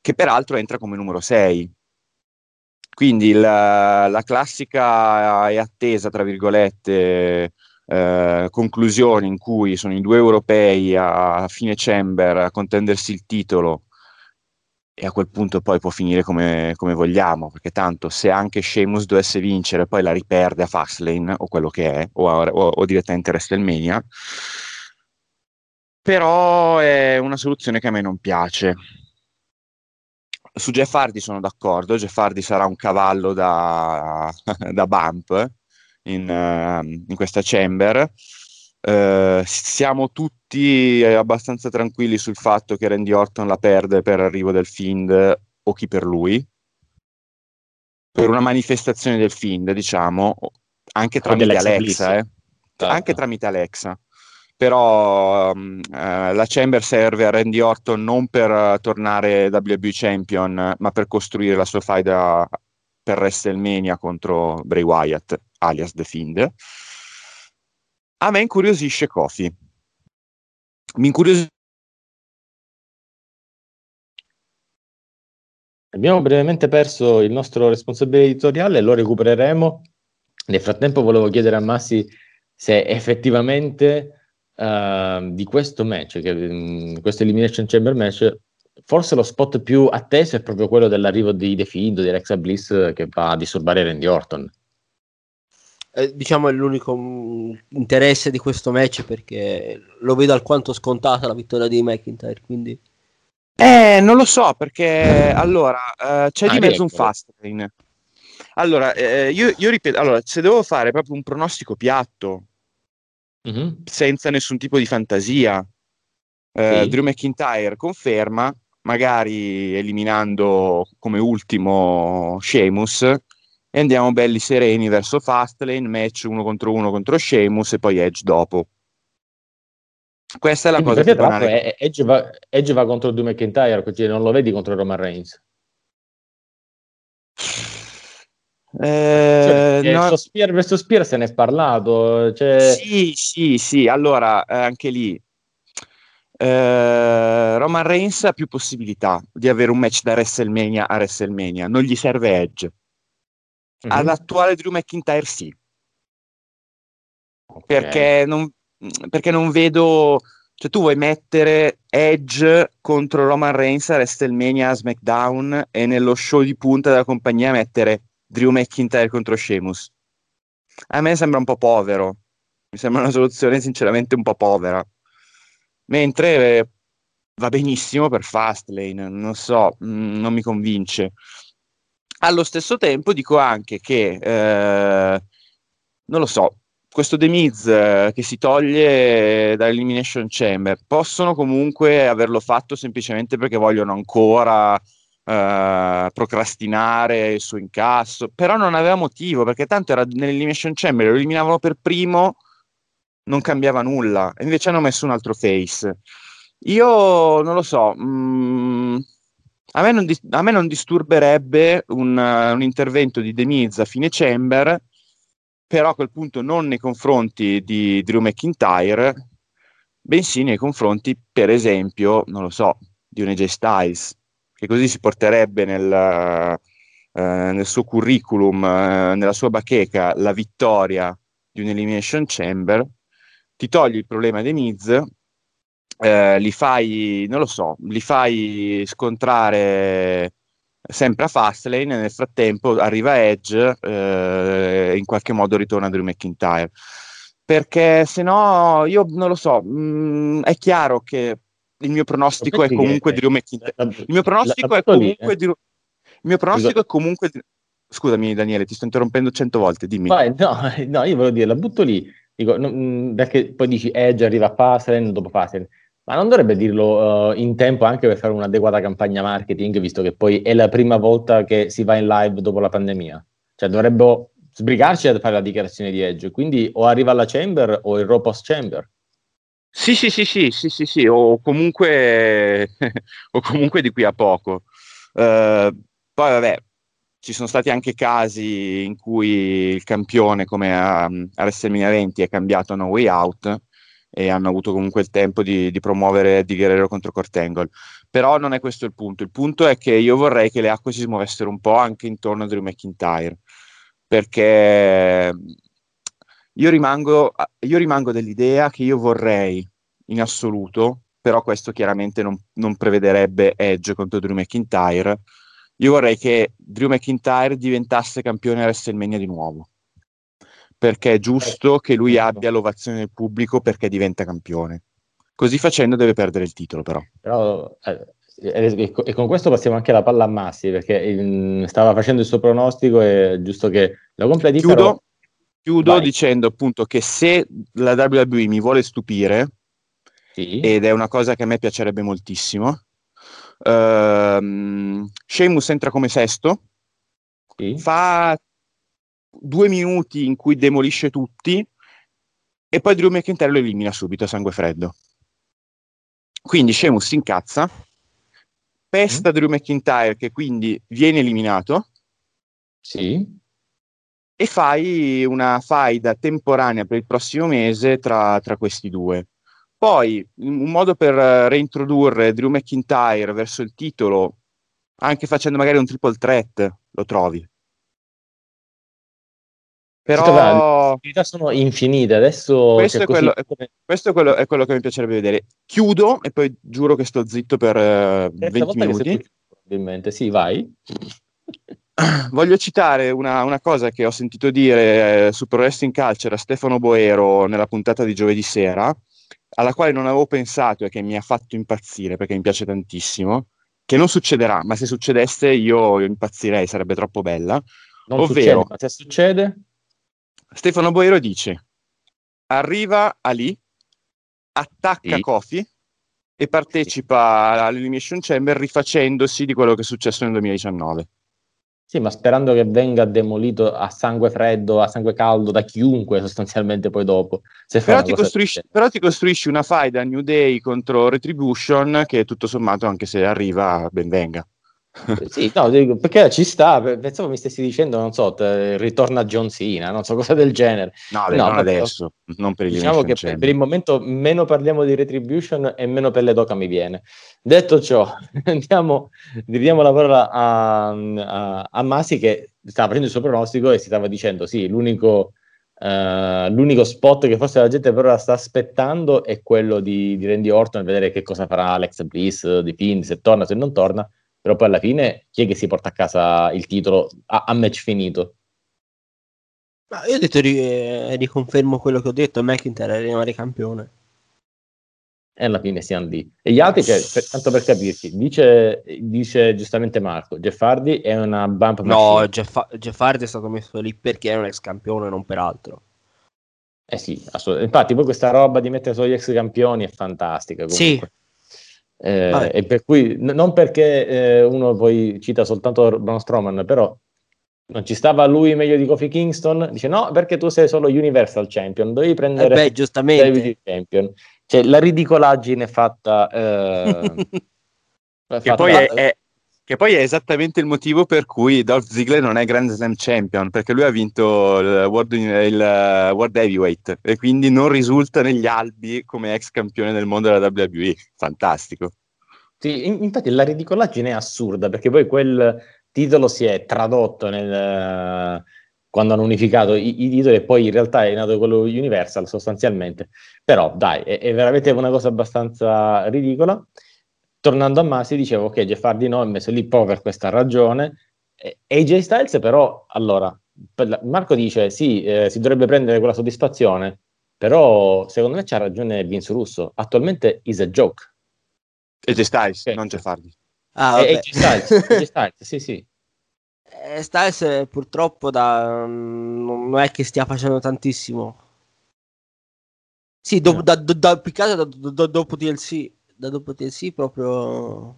che peraltro entra come numero 6. Quindi la, la classica e attesa, tra virgolette, eh, conclusione in cui sono i due europei a, a fine chamber a contendersi il titolo e a quel punto poi può finire come, come, vogliamo, perché tanto se anche Sheamus dovesse vincere poi la riperde a Fastlane o quello che è, o, a, o, o direttamente a WrestleMania, però è una soluzione che a me non piace, su Jeff Hardy sono d'accordo, Jeff Hardy sarà un cavallo da, *laughs* da bump in, in, questa chamber. Uh, siamo tutti abbastanza tranquilli sul fatto che Randy Orton la perde per arrivo del Find o chi per lui, per una manifestazione del Find, diciamo, anche tramite Alexa, eh. certo. anche tramite Alexa però um, uh, la Chamber serve a Randy Orton non per uh, tornare WB Champion, ma per costruire la sua faida per WrestleMania contro Bray Wyatt, alias The Fiend. A me incuriosisce Kofi. Mi incuriosisce Abbiamo brevemente perso il nostro responsabile editoriale, lo recupereremo. Nel frattempo volevo chiedere a Massi se effettivamente uh, di questo match, che, um, questo Elimination Chamber match, forse lo spot più atteso è proprio quello dell'arrivo di The Fiend, di Alexa Bliss che va a disturbare Randy Orton. Eh, diciamo è l'unico mm, interesse di questo match perché lo vedo alquanto scontata la vittoria di McIntyre, quindi eh, non lo so perché allora uh, c'è ah, di mezzo un fast lane. Allora, eh, io, io, ripeto, allora, se devo fare proprio un pronostico piatto, mm-hmm. senza nessun tipo di fantasia, eh, sì. Drew McIntyre conferma, magari eliminando come ultimo Sheamus, e andiamo belli sereni verso Fastlane, match uno contro uno contro Sheamus e poi Edge dopo. Questa è la Quindi cosa più banale. Edge, va, Edge va contro Drew McIntyre, così non lo vedi contro Roman Reigns. Eh, cioè, no. Spear vs Spear se ne è parlato. Cioè... Sì, sì, sì. Allora, eh, anche lì eh, Roman Reigns ha più possibilità di avere un match da WrestleMania a WrestleMania. Non gli serve Edge. Mm-hmm. All'attuale Drew McIntyre sì. Okay. Perché non, perché non vedo. Cioè, tu vuoi mettere Edge contro Roman Reigns a WrestleMania a SmackDown e nello show di punta della compagnia mettere Drew McIntyre contro Sheamus. A me sembra un po' povero. Mi sembra una soluzione sinceramente un po' povera. Mentre eh, va benissimo per Fastlane, non so, mh, mm, non mi convince. Allo stesso tempo dico anche che, eh, non lo so, questo The Miz eh, che si toglie dall'Elimination Chamber possono comunque averlo fatto semplicemente perché vogliono ancora eh, procrastinare il suo incasso però non aveva motivo perché tanto era nell'Elimination Chamber lo eliminavano per primo non cambiava nulla invece hanno messo un altro face. Io non lo so mh, mm, a, me non di- a, me non disturberebbe un, uh, un intervento di The Miz a fine Chamber però a quel punto non nei confronti di Drew McIntyre, bensì nei confronti, per esempio, non lo so, di un AJ Styles, che così si porterebbe nel, uh, nel suo curriculum, uh, nella sua bacheca, la vittoria di un Elimination Chamber, ti togli il problema dei Miz, uh, li fai, non lo so, li fai scontrare sempre a Fastlane, nel frattempo arriva Edge eh, in qualche modo ritorna Drew McIntyre. Perché se no, io non lo so, mh, mm, è chiaro che il mio pronostico è comunque Drew McIntyre. Il mio pronostico è comunque Drew... Il mio pronostico è comunque... Scusami Daniele, ti sto interrompendo cento volte, dimmi. Vai, no, *laughs* no, io volevo dire, la butto lì, dico, no, mm, perché poi dici Edge arriva a Fastlane, dopo Fastlane. Ma non dovrebbe dirlo uh, in tempo anche per fare un'adeguata campagna marketing, visto che poi è la prima volta che si va in live dopo la pandemia? Cioè dovrebbe sbrigarci a fare la dichiarazione di Edge, quindi o arriva alla Chamber o il Raw post Chamber. Sì, sì, sì, sì, sì, sì, sì, o comunque, *laughs* o comunque di qui a poco. Uh, poi vabbè, ci sono stati anche casi in cui il campione, come a, a WrestleMania 20, è cambiato No Way Out, e hanno avuto comunque il tempo di, di promuovere Di Guerrero contro Cortangle. Però non è questo il punto. Il punto è che io vorrei che le acque si smuovessero un po' anche intorno a Drew McIntyre, perché io rimango, io rimango dell'idea che io vorrei in assoluto, però questo chiaramente non, non prevederebbe Edge contro Drew McIntyre. Io vorrei che Drew McIntyre diventasse campione a WrestleMania di nuovo perché è giusto che lui abbia l'ovazione del pubblico perché diventa campione. Così facendo deve perdere il titolo però. però eh, e con questo passiamo anche la palla a Massi perché il, stava facendo il suo pronostico e è giusto che lo completi. Chiudo, però... chiudo dicendo appunto che se la WWE mi vuole stupire, sì. ed è una cosa che a me piacerebbe moltissimo, uh, Sheamus entra come sesto, sì. fa due minuti in cui demolisce tutti e poi Drew McIntyre lo elimina subito a sangue freddo. Quindi Sheamus si incazza, pesta mm. Drew McIntyre che quindi viene eliminato Sì. E fai una faida temporanea per il prossimo mese tra, tra questi due. Poi, un modo per reintrodurre Drew McIntyre verso il titolo, anche facendo magari un triple threat, lo trovi. Però le possibilità sono infinite. Adesso questo, è quello, questo è, quello, è, quello, che mi piacerebbe vedere. Chiudo e poi giuro che sto zitto per uh, 20 minuti. Probabilmente, sì, vai. *clears throat* Voglio citare una, una, cosa che ho sentito dire eh, su Pro Wrestling Culture a Stefano Boero nella puntata di giovedì sera, alla quale non avevo pensato e che mi ha fatto impazzire perché mi piace tantissimo, che non succederà, ma se succedesse io impazzirei, sarebbe troppo bella. Non ovvero, succede, ma se succede? Stefano Boero dice: Arriva Ali, attacca sì. Kofi e partecipa sì. all'Elimination Chamber rifacendosi di quello che è successo nel 2019. Sì, ma sperando che venga demolito a sangue freddo, a sangue caldo da chiunque sostanzialmente poi dopo. Però ti, però, ti costruisci, una fight a New Day contro Retribution che tutto sommato, anche se arriva, ben venga. Sì, no, perché ci sta, pensavo mi stessi dicendo, non so, te, ritorna John Cena, non so, *laughs* cosa del genere. No, beh, no non adesso, non per il Diciamo che per, per, il momento meno parliamo di Retribution e meno per le doca mi viene. Detto ciò, *laughs* andiamo, diamo la parola a, a, a, Masi che stava facendo il suo pronostico e si stava dicendo, sì, l'unico... Uh, l'unico spot che forse la gente però sta aspettando è quello di, di Randy Orton, vedere che cosa farà Alex Bliss, di Pin, se torna, se non torna però poi alla fine chi è che si porta a casa il titolo a, a match finito? Ma io ho detto, eh, riconfermo quello che ho detto, McIntyre rimane campione. E alla fine siamo lì. E gli altri, cioè, per, tanto per capirci, dice, dice, giustamente Marco, Jeff Hardy è una bump No, Jeff, Jeff Hardy è stato messo lì perché è un ex campione, non per altro. Eh sì, assolutamente. Infatti poi questa roba di mettere solo gli ex campioni è fantastica. Comunque. Sì, eh, e per cui, n- non perché eh, uno poi cita soltanto Braun Strowman, però non ci stava lui meglio di Kofi Kingston? Dice no, perché tu sei solo Universal Champion, dovevi prendere eh beh, giustamente. Champion. Cioè, la ridicolaggine fatta... Eh, *laughs* che, poi è, è, che poi è esattamente il motivo per cui Dolph Ziggler non è Grand Slam Champion, perché lui ha vinto il World, il World Heavyweight e quindi non risulta negli albi come ex campione del mondo della WWE. Fantastico. Sì, infatti la ridicolaggine è assurda, perché poi quel titolo si è tradotto nel, quando hanno unificato i, i, titoli e poi in realtà è nato quello Universal sostanzialmente. Però dai, è, è veramente una cosa abbastanza ridicola tornando a Masi, dicevo che Jeff Hardy no, è messo lì proprio per questa ragione. E AJ Styles però, allora, Marco dice sì, eh, si dovrebbe prendere quella soddisfazione, però secondo me c'ha ragione Vince Russo, attualmente is a joke. AJ Styles, okay. non Jeff Hardy. Ah, eh, AJ Styles, AJ Styles, sì sì. *laughs* Eh, Styles purtroppo da, non è che stia facendo tantissimo. Sì, do, no. da, da, da, dopo DLC da dopo TLC proprio...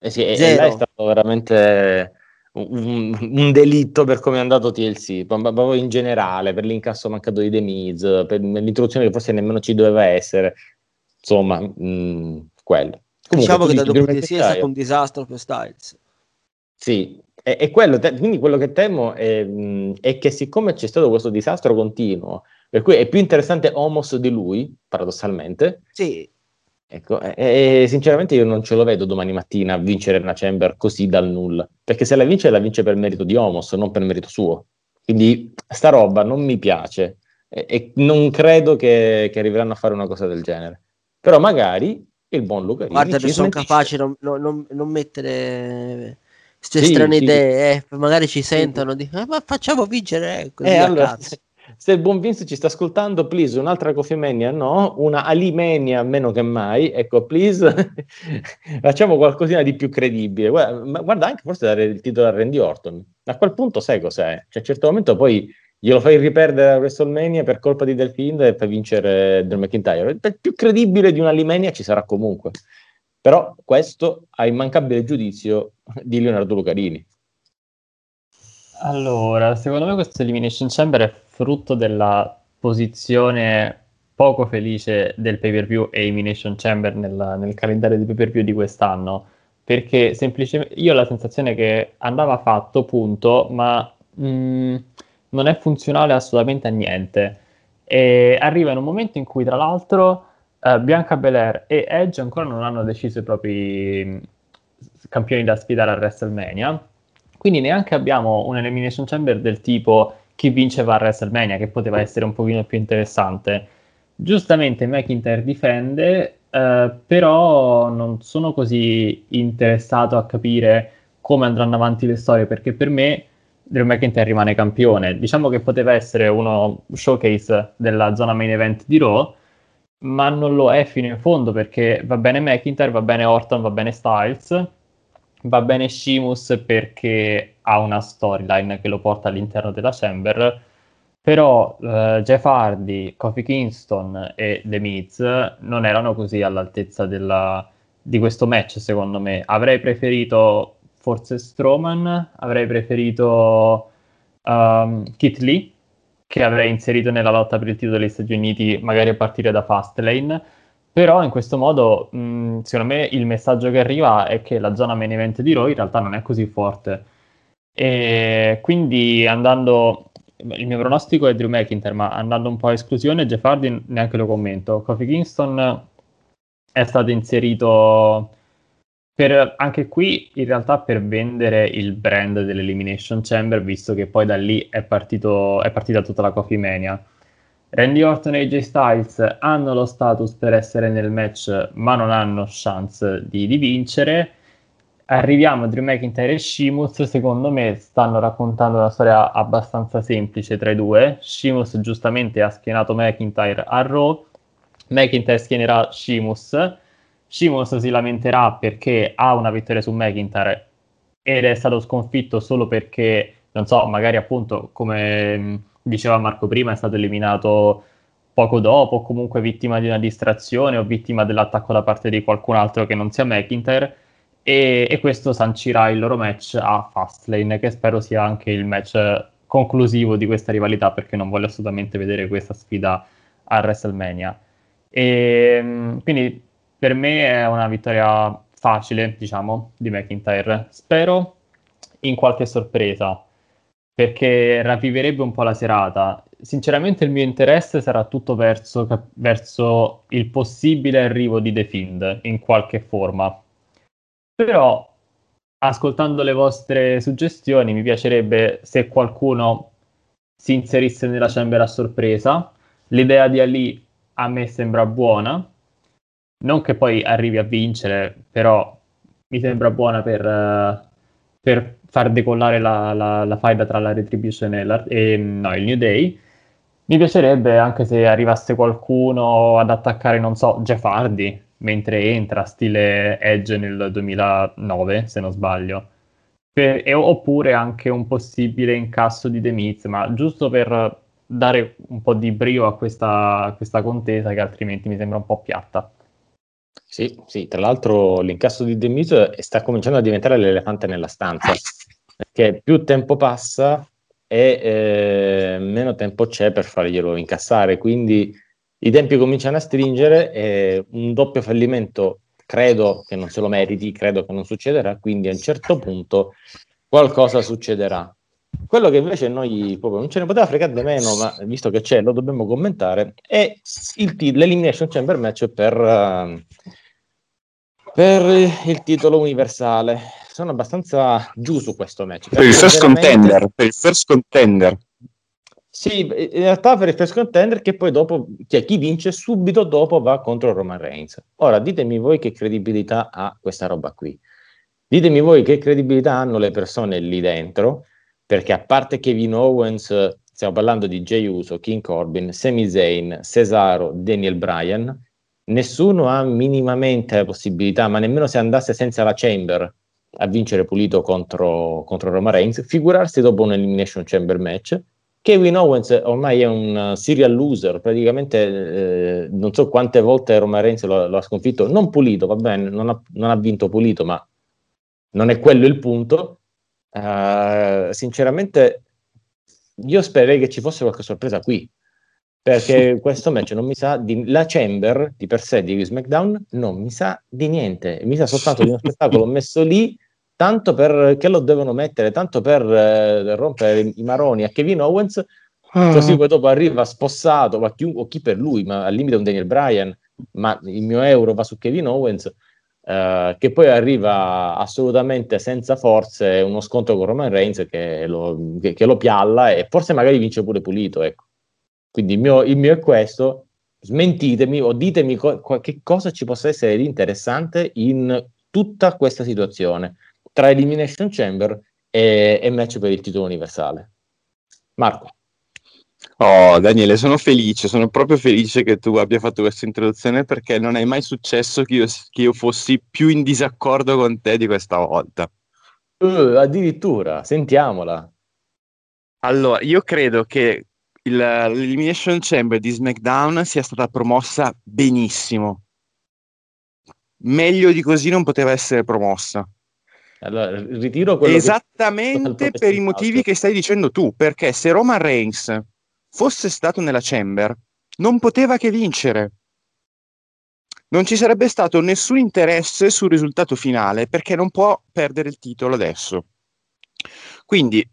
Eh sì, Zero. è stato veramente un, un, delitto per come è andato TLC, proprio in generale, per l'incasso mancato di The Miz, per l'introduzione che forse nemmeno ci doveva essere, insomma, mh, mm, quello. Comunque, diciamo che da dopo TLC è stato un disastro per Styles. Sì, e, e quello, te, quindi quello che temo è, mh, mm, è, che siccome c'è stato questo disastro continuo, per cui è più interessante Homos di lui, paradossalmente, sì. Ecco, e, e, sinceramente io non ce lo vedo domani mattina vincere una Chamber così dal nulla, perché se la vince la vince per merito di Homos, non per merito suo. Quindi sta roba non mi piace e, e non credo che, che, arriveranno a fare una cosa del genere. Però magari il buon Luca Guarda che sono capaci non, non, non mettere queste sì, strane sì. idee, eh, magari ci sentono, dicono, eh, ma facciamo vincere eh, così eh, allora, *laughs* se il buon Vince ci sta ascoltando, please, un'altra Coffee Mania no, una Alimania meno che mai, ecco, please, *laughs* facciamo qualcosina di più credibile. Guarda, guarda, anche forse dare il titolo a Randy Orton. A quel punto sai cos'è? Cioè, a un certo momento poi glielo fai riperdere a WrestleMania per colpa di Delfin e fai vincere Drew McIntyre. Più credibile di un'Alimania ci sarà comunque. Però questo ha immancabile giudizio di Leonardo Lucarini. Allora, secondo me questo Elimination Chamber è frutto della posizione poco felice del pay per view e Elimination Chamber nel, nel calendario di pay per view di quest'anno, perché semplicemente io ho la sensazione che andava fatto, punto, ma mh, mm, non è funzionale assolutamente a niente. E arriva in un momento in cui, tra l'altro, uh, Bianca Belair e Edge ancora non hanno deciso i propri mm, campioni da sfidare a WrestleMania. Quindi neanche abbiamo un Elimination Chamber del tipo chi vince va a WrestleMania, che poteva essere un pochino più interessante. Giustamente McIntyre difende, eh, però non sono così interessato a capire come andranno avanti le storie, perché per me Drew McIntyre rimane campione. Diciamo che poteva essere uno showcase della zona main event di Raw, ma non lo è fino in fondo perché va bene McIntyre, va bene Orton, va bene Styles, va bene Sheamus perché ha una storyline che lo porta all'interno della Chamber però uh, Jeff Hardy, Kofi Kingston e The Miz non erano così all'altezza della, di questo match, secondo me. Avrei preferito forse Strowman, avrei preferito um, Kit Lee, che avrei inserito nella lotta per il titolo degli Stati Uniti, magari a partire da Fastlane. Però in questo modo, mh, secondo me, il messaggio che arriva è che la zona main event di Raw in realtà non è così forte. E quindi andando il mio pronostico è Drew McIntyre, ma andando un po' a esclusione, Jeff Hardy neanche lo commento. Kofi Kingston è stato inserito per, anche qui in realtà per vendere il brand dell'Elimination Chamber, visto che poi da lì è, partito, è partita tutta la Coffee Mania. Randy Orton e AJ Styles hanno lo status per essere nel match, ma non hanno chance di, di vincere arriviamo a Drew McIntyre e Sheamus, secondo me stanno raccontando una storia abbastanza semplice tra i due. Sheamus giustamente ha schienato McIntyre a Raw, McIntyre schienerà Sheamus, Sheamus si lamenterà perché ha una vittoria su McIntyre ed è stato sconfitto solo perché, non so, magari appunto come diceva Marco prima, è stato eliminato poco dopo, comunque vittima di una distrazione o vittima dell'attacco da parte di qualcun altro che non sia McIntyre e, e, questo sancirà il loro match a Fastlane, che spero sia anche il match conclusivo di questa rivalità, perché non voglio assolutamente vedere questa sfida a WrestleMania. E, quindi per me è una vittoria facile, diciamo, di McIntyre. Spero in qualche sorpresa, perché ravviverebbe un po' la serata. Sinceramente il mio interesse sarà tutto verso, verso il possibile arrivo di The Fiend in qualche forma però, ascoltando le vostre suggestioni, mi piacerebbe se qualcuno si inserisse nella chamber a sorpresa. L'idea di Ali a me sembra buona. Non che poi arrivi a vincere, però mi sembra buona per, uh, per far decollare la, la, la faida tra la Retribution e, la, e no, il New Day. Mi piacerebbe anche se arrivasse qualcuno ad attaccare, non so, Jeff Hardy, mentre entra, stile Edge nel 2009, se non sbaglio. Per, e, oppure anche un possibile incasso di The Miz, ma giusto per dare un po' di brio a questa, a questa contesa che altrimenti mi sembra un po' piatta. Sì, sì, tra l'altro l'incasso di Miz sta cominciando a diventare l'elefante nella stanza, perché più tempo passa e eh, meno tempo c'è per farglielo incassare, quindi i tempi cominciano a stringere e un doppio fallimento credo che non se lo meriti, credo che non succederà, quindi a un certo punto qualcosa succederà. Quello che invece noi proprio non ce ne poteva fregare di meno, ma visto che c'è, lo dobbiamo commentare, è il t- l'Elimination Chamber match per, uh, per il titolo universale. Sono abbastanza giù su questo match. Per il first veramente... contender, per il first contender. Sì, in realtà per il first contender che poi dopo, cioè chi vince subito dopo va contro Roman Reigns. Ora ditemi voi che credibilità ha questa roba qui. Ditemi voi che credibilità hanno le persone lì dentro, perché a parte Kevin Owens, stiamo parlando di Jay Uso, King Corbin, Sami Zayn, Cesaro, Daniel Bryan, nessuno ha minimamente la possibilità, ma nemmeno se andasse senza la Chamber a vincere pulito contro, contro Roman Reigns, figurarsi dopo un Elimination Chamber match Kevin Owens ormai è un serial loser, praticamente eh, non so quante volte Roman Reigns lo, lo, ha sconfitto, non pulito, va bene, non ha, non ha, vinto pulito, ma non è quello il punto. Uh, sinceramente, io spererei che ci fosse qualche sorpresa qui, perché *laughs* questo match non mi sa di la Chamber di per sé di SmackDown non mi sa di niente, mi sa soltanto di uno spettacolo *laughs* messo lì tanto per che lo devono mettere, tanto per eh, rompere i maroni a Kevin Owens, ah. così poi dopo arriva spossato, ma chi, o chi per lui, ma al limite un Daniel Bryan, ma il mio euro va su Kevin Owens, eh, che poi arriva assolutamente senza forze, uno scontro con Roman Reigns che lo, che, che lo pialla e forse magari vince pure pulito, ecco. Quindi il mio, il mio è questo, smentitemi o ditemi co- che cosa ci possa essere di interessante in tutta questa situazione tra Elimination Chamber e, e match per il titolo universale. Marco. Oh, Daniele, sono felice, sono proprio felice che tu abbia fatto questa introduzione perché non è mai successo che io, che io fossi più in disaccordo con te di questa volta. Uh, addirittura, sentiamola. Allora, io credo che il, l'Elimination Chamber di SmackDown sia stata promossa benissimo. Meglio di così non poteva essere promossa. Allora, ritiro quello Esattamente per i motivi che stai dicendo tu, perché se Roman Reigns fosse stato nella Chamber, non poteva che vincere. Non ci sarebbe stato nessun interesse sul risultato finale, perché non può perdere il titolo adesso. Quindi *clears throat*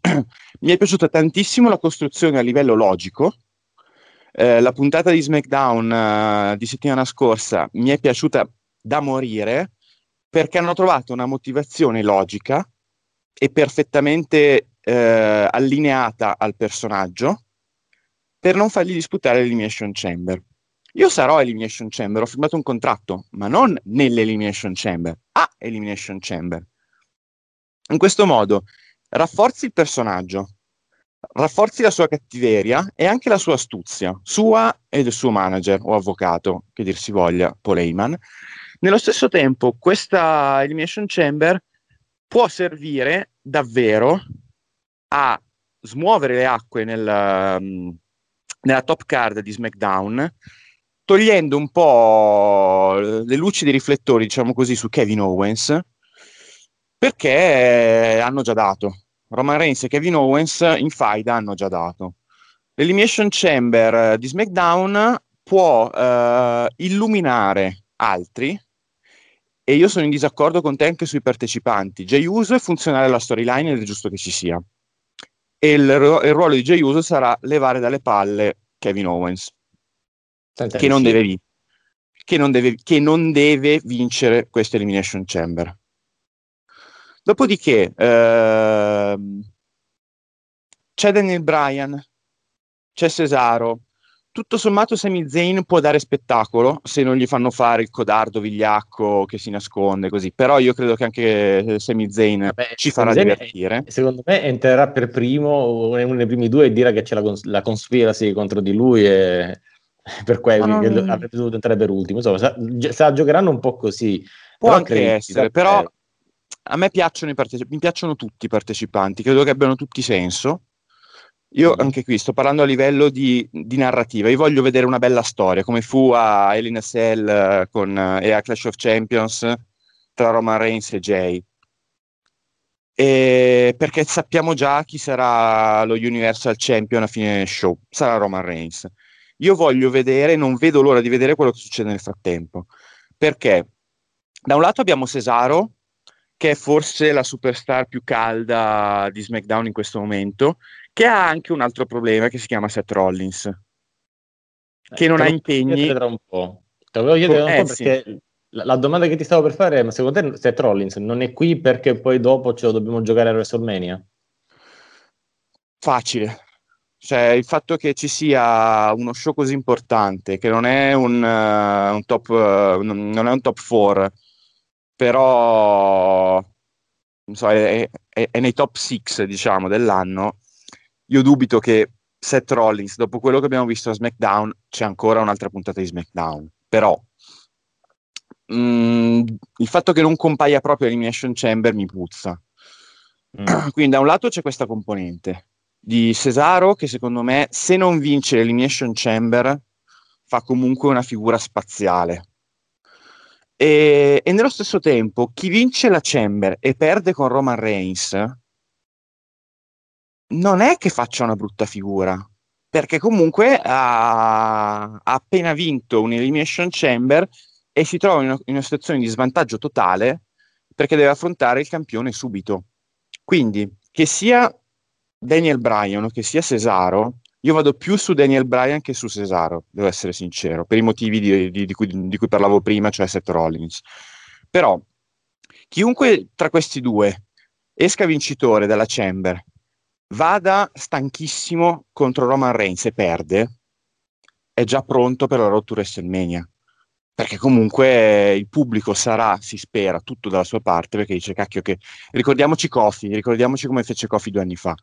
mi è piaciuta tantissimo la costruzione a livello logico. Eh, la puntata di SmackDown uh, di settimana scorsa mi è piaciuta da morire perché hanno trovato una motivazione logica e perfettamente eh, allineata al personaggio per non fargli disputare l'Elimination Chamber. Io sarò Elimination Chamber, ho firmato un contratto, ma non nell'Elimination Chamber, a Elimination Chamber. In questo modo rafforzi il personaggio, rafforzi la sua cattiveria e anche la sua astuzia, sua e del suo manager o avvocato, che dir si voglia, Paul nello stesso tempo, questa Elimination Chamber può servire davvero a smuovere le acque nel, nella top card di SmackDown, togliendo un po' le luci dei riflettori, diciamo così, su Kevin Owens, perché hanno già dato. Roman Reigns e Kevin Owens in faida hanno già dato. L'Elimination Chamber di SmackDown può uh, illuminare altri e io sono in disaccordo con te anche sui partecipanti. Jay Uso è funzionale alla storyline ed è giusto che ci sia. E il, il ruolo di Jay Uso sarà levare dalle palle Kevin Owens, che non, deve, che, non deve, che non, deve, vincere questa Elimination Chamber. Dopodiché ehm, c'è Daniel Bryan, c'è Cesaro, tutto sommato Sami Zayn può dare spettacolo se non gli fanno fare il codardo vigliacco che si nasconde così, però io credo che anche Sami Zayn Vabbè, ci farà Zayn divertire. È, secondo me entrerà per primo, uno dei primi due e dirà che c'è la, cons- la conspiracy contro di lui e *laughs* per cui non... avrebbe dovuto entrare per ultimo. Insomma, sa, sa, giocheranno un po' così. Può però anche essere, però a me piacciono i partecipanti, mi piacciono tutti i partecipanti, credo che abbiano tutti senso io anche qui sto parlando a livello di, di, narrativa, io voglio vedere una bella storia, come fu a Elina Cell eh, con, e a Clash of Champions tra Roman Reigns e Jay. E perché sappiamo già chi sarà lo Universal Champion a fine show, sarà Roman Reigns. Io voglio vedere, non vedo l'ora di vedere quello che succede nel frattempo, perché? Da un lato abbiamo Cesaro, che è forse la superstar più calda di SmackDown in questo momento, che ha anche un altro problema che si chiama Seth Rollins, che eh, non ha impegni. Tra un po'. Te lo volevo chiedere un eh, po' perché sì. la, la, domanda che ti stavo per fare è: ma secondo te Seth Rollins non è qui perché poi dopo ce lo dobbiamo giocare a WrestleMania? Facile. Cioè, il fatto che ci sia uno show così importante, che non è un, uh, un top, uh, non è un top 4, però so, è, è, è, nei top 6 diciamo, dell'anno, io dubito che Seth Rollins, dopo quello che abbiamo visto a SmackDown, c'è ancora un'altra puntata di SmackDown. Però mh, mm, il fatto che non compaia proprio Elimination Chamber mi puzza. Mm. *clears throat* Quindi da un lato c'è questa componente di Cesaro che secondo me se non vince l'Elimination Chamber fa comunque una figura spaziale. E, e nello stesso tempo chi vince la Chamber e perde con Roman Reigns non è che faccia una brutta figura, perché comunque ha, ha appena vinto un Elimination Chamber e si trova in una, in una situazione di svantaggio totale perché deve affrontare il campione subito. Quindi, che sia Daniel Bryan o che sia Cesaro, io vado più su Daniel Bryan che su Cesaro, devo essere sincero, per i motivi di, di, di, cui, di cui, parlavo prima, cioè Seth Rollins. Però, chiunque tra questi due esca vincitore dalla Chamber, vada stanchissimo contro Roman Reigns e perde, è già pronto per la to WrestleMania perché comunque il pubblico sarà, si spera, tutto dalla sua parte, perché dice, cacchio, che ricordiamoci Kofi, ricordiamoci come fece Kofi due anni fa.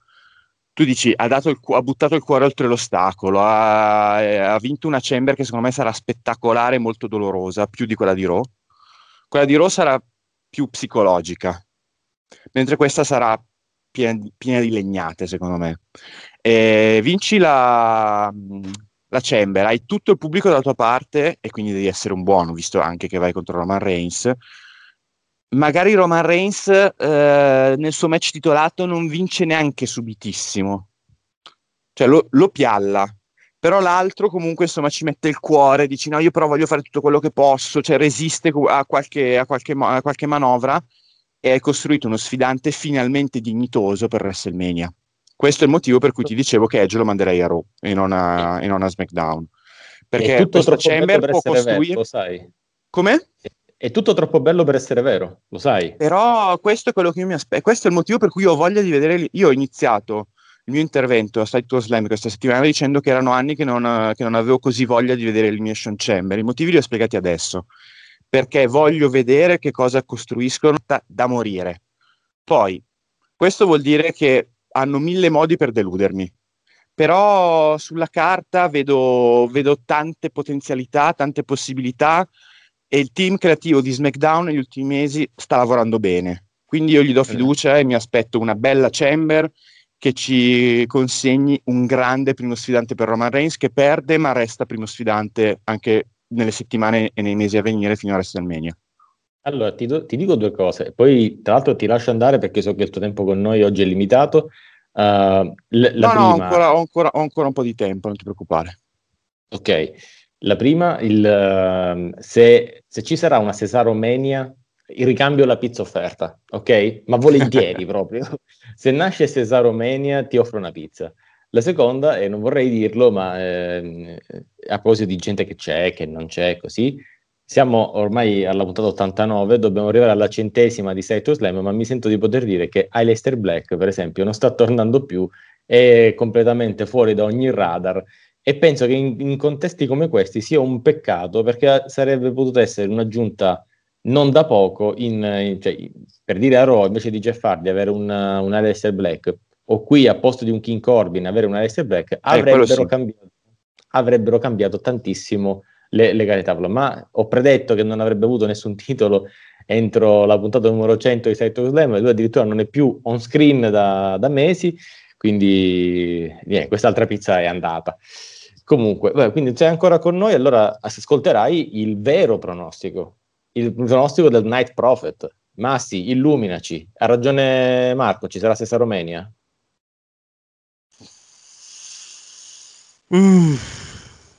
Tu dici, ha, il, ha buttato il cuore oltre l'ostacolo, ha, ha, vinto una chamber che secondo me sarà spettacolare e molto dolorosa, più di quella di Raw. Quella di Raw sarà più psicologica, mentre questa sarà piena, piena di legnate, secondo me. E vinci la, la Chamber, hai tutto il pubblico dalla tua parte e quindi devi essere un buono, visto anche che vai contro Roman Reigns. Magari Roman Reigns eh, nel suo match titolato non vince neanche subitissimo, cioè lo, lo pialla, però l'altro comunque insomma ci mette il cuore, dici no io però voglio fare tutto quello che posso, cioè resiste a qualche, a qualche, a qualche manovra e hai costruito uno sfidante finalmente dignitoso per WrestleMania. Questo è il motivo per cui ti dicevo che Edge lo manderei a Raw e non a, e non a SmackDown. Perché è tutto troppo Chamber bello per essere costruire... vero, lo sai. Come? È tutto troppo bello per essere vero, lo sai. Però questo è quello che io mi aspetto. Questo è il motivo per cui ho voglia di vedere. Io ho iniziato il mio intervento a Side to Slam questa settimana dicendo che erano anni che non, che non avevo così voglia di vedere Elimination Chamber. I motivi li ho spiegati adesso. Perché voglio vedere che cosa costruiscono da, da morire. Poi, questo vuol dire che hanno mille modi per deludermi. Però sulla carta vedo, vedo tante potenzialità, tante possibilità e il team creativo di SmackDown negli ultimi mesi sta lavorando bene. Quindi io gli do fiducia e mi aspetto una bella Chamber che ci consegni un grande primo sfidante per Roman Reigns che perde ma resta primo sfidante anche nelle settimane e nei mesi a venire fino a WrestleMania. Allora, ti, do, ti, dico due cose, poi tra l'altro ti lascio andare perché so che il tuo tempo con noi oggi è limitato. Uh, l- no, prima... no, ho ancora, ho, ancora, ho ancora, un po' di tempo, non ti preoccupare. Ok, la prima, il, uh, se, se, ci sarà una Cesaromania, il ricambio la pizza offerta, ok? Ma volentieri *laughs* proprio. Se nasce Cesaromania ti offro una pizza. La seconda, e non vorrei dirlo, ma eh, a proposito di gente che c'è, che non c'è, così, siamo ormai alla puntata 89, dobbiamo arrivare alla centesima di Side to Slam, ma mi sento di poter dire che Aleister Black, per esempio, non sta tornando più, è completamente fuori da ogni radar. E penso che in, in contesti come questi sia un peccato perché sarebbe potuto essere un'aggiunta non da poco in, in, cioè, per dire a Raw invece di Jeff Hardy avere un, un Aleister Black o qui a posto di un King Corbin avere un Aleister Black eh, avrebbero, sì. cambiato, avrebbero cambiato tantissimo le, le gare tavola, ma ho predetto che non avrebbe avuto nessun titolo entro la puntata numero 100 di Side Slam, lui addirittura non è più on screen da, da mesi, quindi yeah, quest'altra pizza è andata. Comunque, beh, quindi sei ancora con noi, allora ascolterai il vero pronostico, il pronostico del Night Prophet. Massi, illuminaci. Ha ragione Marco, ci sarà stessa Romania? Mm,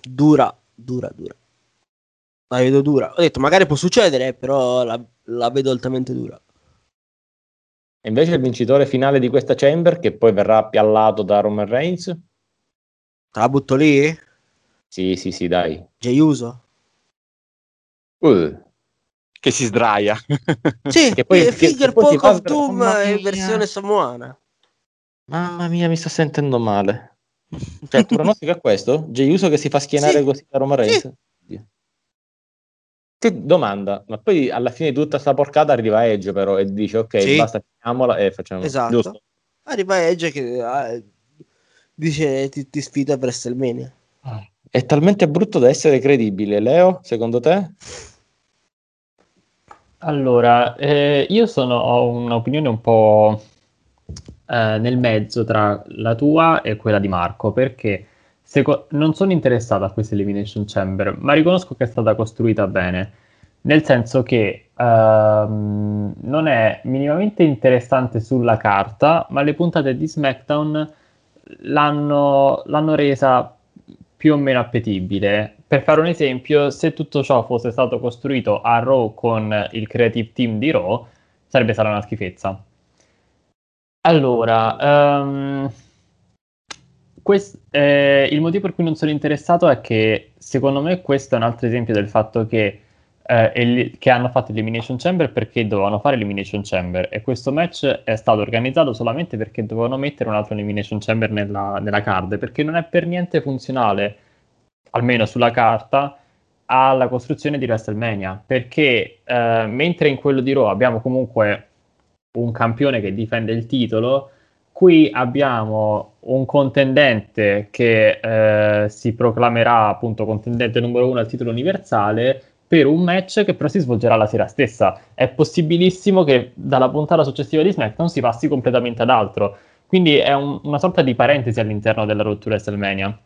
dura, dura, dura la vedo dura. Ho detto, magari può succedere, però la, la vedo altamente dura. E invece il vincitore finale di questa Chamber, che poi verrà piallato da Roman Reigns? Te la butto lì? Sì, sì, sì, dai. Jey Uso? Uh. Che si sdraia. *laughs* Sì, che poi, Figure Poke of Doom in versione samoana. Mamma mia, mi sto sentendo male. Cioè, il pronostico è questo? Jey Uso che si fa schienare sì. così da Roman Reigns? Sì. Che domanda, ma poi alla fine di tutta sta porcata arriva Edge però e dice ok, sì. basta, finiamola e facciamo... Esatto. Giusto? Arriva Edge che ah, dice ti, ti sfida per WrestleMania. È talmente brutto da essere credibile. Leo, secondo te? Allora, eh, io sono, ho un'opinione un po' eh, nel mezzo tra la tua e quella di Marco, perché Seco- non sono interessato a questa Elimination Chamber, ma riconosco che è stata costruita bene, nel senso che uh, non è minimamente interessante sulla carta, ma le puntate di SmackDown l'hanno, l'hanno resa più o meno appetibile. Per fare un esempio, se tutto ciò fosse stato costruito a Raw con il creative team di Raw, sarebbe stata una schifezza. Allora, um, quest, eh, il motivo per cui non sono interessato è che secondo me questo è un altro esempio del fatto che, eh, el- che hanno fatto Elimination Chamber perché dovevano fare Elimination Chamber e questo match è stato organizzato solamente perché dovevano mettere un altro Elimination Chamber nella, nella card perché non è per niente funzionale, almeno sulla carta, alla costruzione di WrestleMania perché eh, mentre in quello di Raw abbiamo comunque un campione che difende il titolo Qui abbiamo un contendente che eh, si proclamerà appunto contendente numero uno al titolo universale per un match che però si svolgerà la sera stessa. È possibilissimo che dalla puntata successiva di SmackDown si passi completamente ad altro. Quindi è un, una sorta di parentesi all'interno della rottura WrestleMania.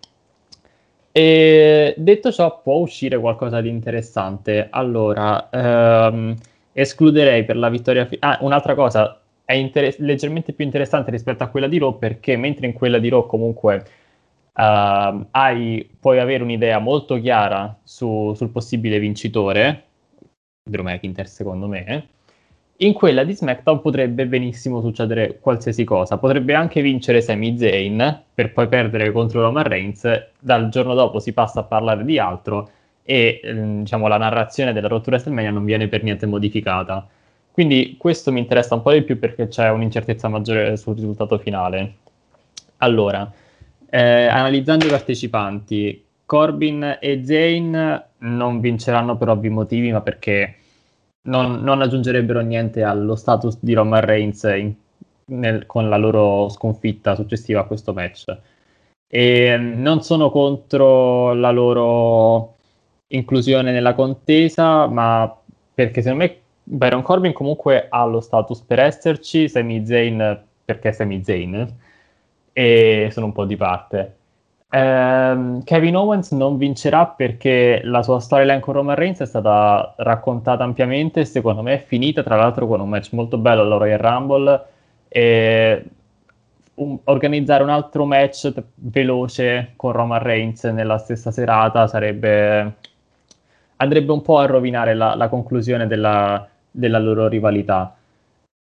E detto ciò, può uscire qualcosa di interessante. Allora, ehm, escluderei per la vittoria. Fi- ah, un'altra cosa, è inter- leggermente più interessante rispetto a quella di Raw perché mentre in quella di Raw comunque uh, hai, puoi avere un'idea molto chiara su, sul possibile vincitore, Drew McIntyre secondo me, in quella di SmackDown potrebbe benissimo succedere qualsiasi cosa. Potrebbe anche vincere Sami Zayn per poi perdere contro Roman Reigns. Dal giorno dopo si passa a parlare di altro e ehm, diciamo, la narrazione della rottura WrestleMania non viene per niente modificata. Quindi questo mi interessa un po' di più perché c'è un'incertezza maggiore sul risultato finale. Allora, eh, analizzando i partecipanti, Corbin e Zane non vinceranno per ovvi motivi, ma perché non, non aggiungerebbero niente allo status di Roman Reigns in, nel, con la loro sconfitta successiva a questo match. E non sono contro la loro inclusione nella contesa, ma perché secondo me Byron Corbin comunque ha lo status per esserci, Sami Zayn perché Sami Zayn e sono un po' di parte. Um, Kevin Owens non vincerà perché la sua storyline con Roman Reigns è stata raccontata ampiamente secondo me è finita tra l'altro con un match molto bello alla Royal Rumble e un, organizzare un altro match t- veloce con Roman Reigns nella stessa serata sarebbe andrebbe un po' a rovinare la, la conclusione della, della loro rivalità.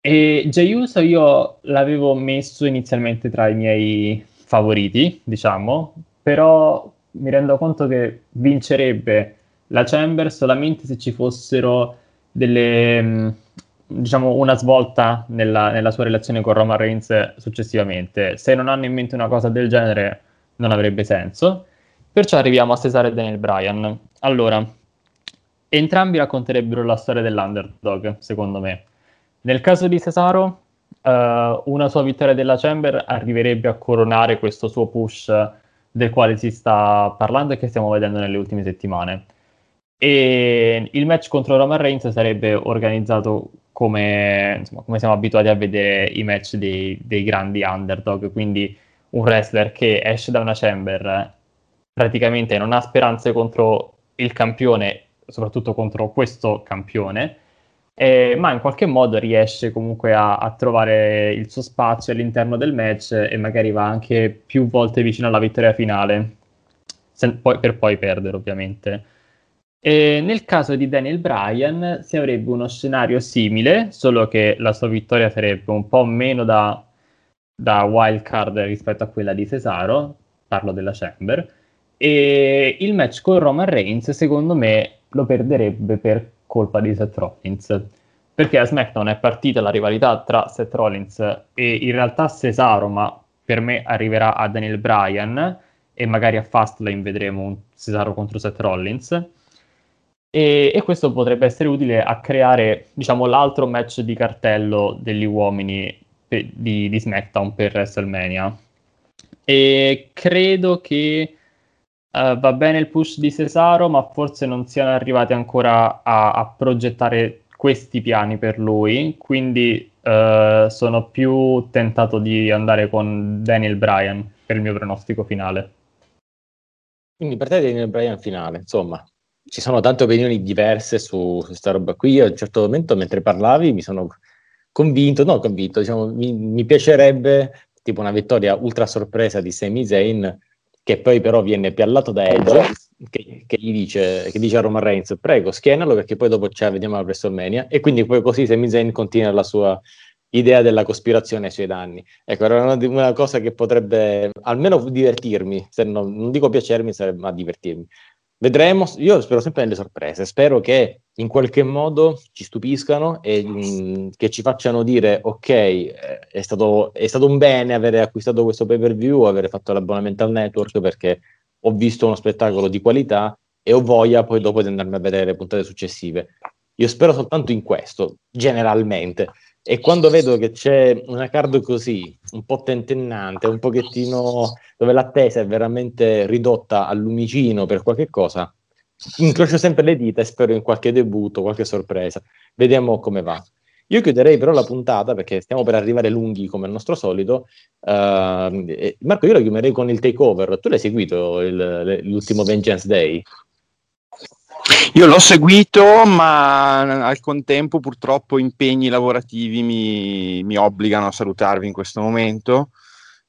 E Jey io l'avevo messo inizialmente tra i miei favoriti, diciamo, però mi rendo conto che vincerebbe la Chamber solamente se ci fossero delle, mm, diciamo, una svolta nella, nella sua relazione con Roman Reigns successivamente. Se non hanno in mente una cosa del genere, non avrebbe senso. Perciò arriviamo a Cesare e Daniel Bryan. Allora, entrambi racconterebbero la storia dell'underdog, secondo me. Nel caso di Cesaro, uh, una sua vittoria della Chamber arriverebbe a coronare questo suo push del quale si sta parlando e che stiamo vedendo nelle ultime settimane. E il match contro Roman Reigns sarebbe organizzato come, insomma, come siamo abituati a vedere i match dei, dei grandi underdog, quindi un wrestler che esce da una Chamber praticamente non ha speranze contro il campione soprattutto contro questo campione, eh, ma in qualche modo riesce comunque a, a, trovare il suo spazio all'interno del match e magari va anche più volte vicino alla vittoria finale, se, poi, per poi perdere ovviamente. E nel caso di Daniel Bryan si avrebbe uno scenario simile, solo che la sua vittoria sarebbe un po' meno da, da wild card rispetto a quella di Cesaro, parlo della Chamber, e il match con Roman Reigns secondo me lo perderebbe per colpa di Seth Rollins. Perché a SmackDown è partita la rivalità tra Seth Rollins e in realtà Cesaro, ma per me arriverà a Daniel Bryan e magari a Fastlane vedremo un Cesaro contro Seth Rollins. E, e, questo potrebbe essere utile a creare, diciamo, l'altro match di cartello degli uomini pe- di, di SmackDown per WrestleMania. E credo che Uh, va bene il push di Cesaro, ma forse non siano arrivati ancora a, a progettare questi piani per lui. Quindi uh, sono più tentato di andare con Daniel Bryan per il mio pronostico finale. Quindi per te Daniel Bryan finale, insomma, ci sono tante opinioni diverse su, su questa roba qui. Io a un certo momento, mentre parlavi, mi sono convinto, no convinto, diciamo, mi, mi piacerebbe tipo una vittoria ultra sorpresa di Sami Zayn, che poi però viene piallato da Edge, che, che, gli dice, che dice a Roman Reigns, prego, schienalo perché poi dopo ci vediamo alla WrestleMania, e quindi poi così Sami Zayn continua la sua idea della cospirazione ai suoi danni. Ecco, era una, una cosa che potrebbe almeno divertirmi, se non, non dico piacermi, sarebbe, ma divertirmi. Vedremo, io spero sempre nelle sorprese, spero che in qualche modo ci stupiscano e mh, mm, che ci facciano dire ok, eh, è, stato, è stato un bene aver acquistato questo pay per view, aver fatto l'abbonamento al network perché ho visto uno spettacolo di qualità e ho voglia poi dopo di andarmi a vedere le puntate successive. Io spero soltanto in questo, generalmente. E quando vedo che c'è una card così, un po' tentennante, un pochettino dove l'attesa è veramente ridotta al lumicino per qualche cosa, incrocio sempre le dita e spero in qualche debutto, qualche sorpresa. Vediamo come va. Io chiuderei però la puntata perché stiamo per arrivare lunghi come al nostro solito. Uh, Marco, io la chiuderei con il takeover. Tu l'hai seguito il, l'ultimo Vengeance Day? Io l'ho seguito, ma al contempo purtroppo impegni lavorativi mi, mi obbligano a salutarvi in questo momento.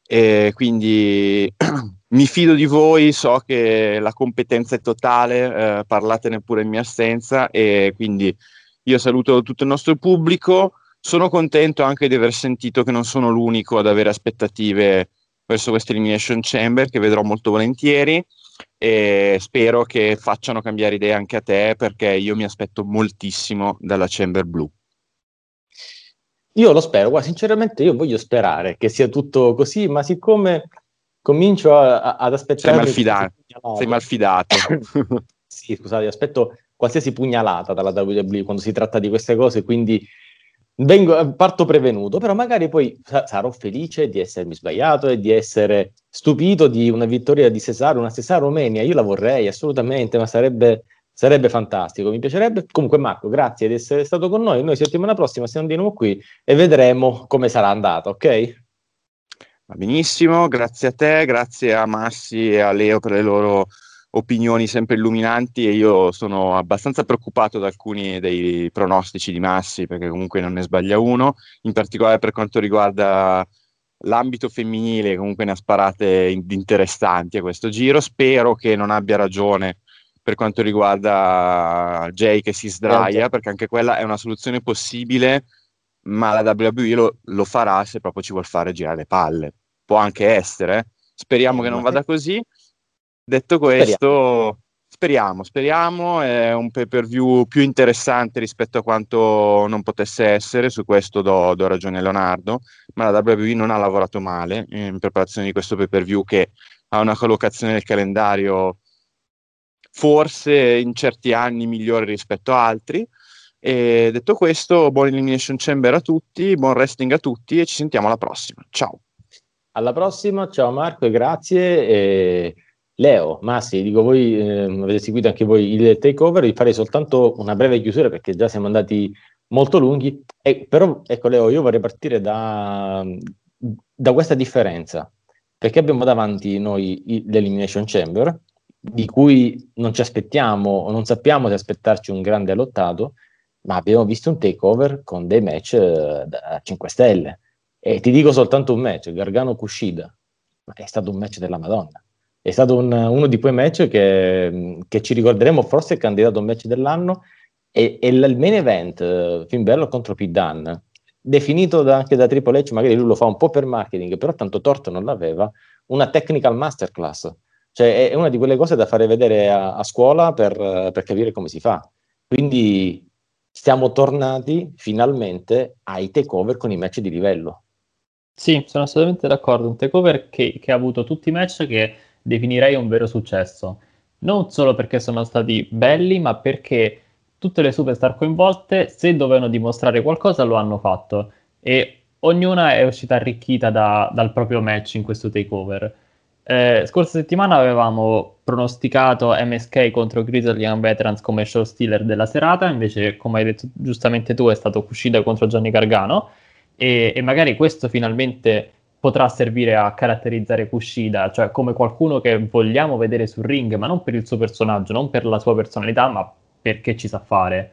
E quindi *clears throat* mi fido di voi, so che la competenza è totale, eh, parlatene pure in mia assenza e quindi io saluto tutto il nostro pubblico. Sono contento anche di aver sentito che non sono l'unico ad avere aspettative verso questa Elimination Chamber, che vedrò molto volentieri e spero che facciano cambiare idea anche a te perché io mi aspetto moltissimo dalla Chamber Blue. Io lo spero, guarda, sinceramente io voglio sperare che sia tutto così, ma siccome comincio a, a, ad aspettare... Sei malfidato. Sei malfidato. *laughs* sì, scusate, aspetto qualsiasi pugnalata dalla WWE quando si tratta di queste cose, quindi vengo, parto prevenuto, però magari poi sarò felice di essermi sbagliato e di essere stupito di una vittoria di Cesaro, una Cesaro Mania. Io la vorrei assolutamente, ma sarebbe, sarebbe fantastico. Mi piacerebbe. Comunque, Marco, grazie di essere stato con noi. Noi settimana prossima siamo di nuovo qui e vedremo come sarà andata, ok? Va benissimo, grazie a te, grazie a Massi e a Leo per le loro opinioni sempre illuminanti e io sono abbastanza preoccupato da alcuni dei pronostici di Massi perché comunque non ne sbaglia uno, in particolare per quanto riguarda l'ambito femminile comunque ne ha sparate interessanti a questo giro, spero che non abbia ragione per quanto riguarda Jay che si sdraia perché anche quella è una soluzione possibile ma la WWE lo, lo farà se proprio ci vuol fare girare le palle, può anche essere, eh. speriamo che non vada così Detto questo, speriamo. speriamo, speriamo, è un pay per view più interessante rispetto a quanto non potesse essere, su questo do, do ragione a Leonardo, ma la WWE non ha lavorato male in preparazione di questo pay per view che ha una collocazione nel calendario forse in certi anni migliore rispetto a altri. E detto questo, buon Elimination Chamber a tutti, buon wrestling a tutti e ci sentiamo alla prossima. Ciao. Alla prossima, ciao Marco e grazie. E Leo, Massi, dico voi eh, avete seguito anche voi il takeover, vi farei soltanto una breve chiusura perché già siamo andati molto lunghi, e, però ecco Leo, io vorrei partire da, da questa differenza, perché abbiamo davanti noi l'Elimination Chamber, di cui non ci aspettiamo o non sappiamo se aspettarci un grande lottato, ma abbiamo visto un takeover con dei match eh, da 5 stelle. E ti dico soltanto un match, Gargano Kushida, ma è stato un match della Madonna è stato un, uno di quei match che, che, ci ricorderemo, forse candidato a match dell'anno, e, e il main event, uh, Finn Balor contro Dunne, definito da, anche da Triple H, magari lui lo fa un po' per marketing, però tanto torto non l'aveva, una technical masterclass. Cioè è una di quelle cose da fare vedere a, a scuola per, per capire come si fa. Quindi siamo tornati finalmente ai takeover con i match di livello. Sì, sono assolutamente d'accordo. Un takeover che, che ha avuto tutti i match che definirei un vero successo. Non solo perché sono stati belli, ma perché tutte le superstar coinvolte, se dovevano dimostrare qualcosa, lo hanno fatto. E ognuna è uscita arricchita da, dal proprio match in questo takeover. Eh, scorsa settimana avevamo pronosticato MSK contro Grizzly Young Veterans come show stealer della serata, invece, come hai detto giustamente tu, è stato Kushida contro Johnny Gargano. E, e magari questo finalmente potrà servire a caratterizzare Kushida, cioè come qualcuno che vogliamo vedere sul ring, ma non per il suo personaggio, non per la sua personalità, ma perché ci sa fare.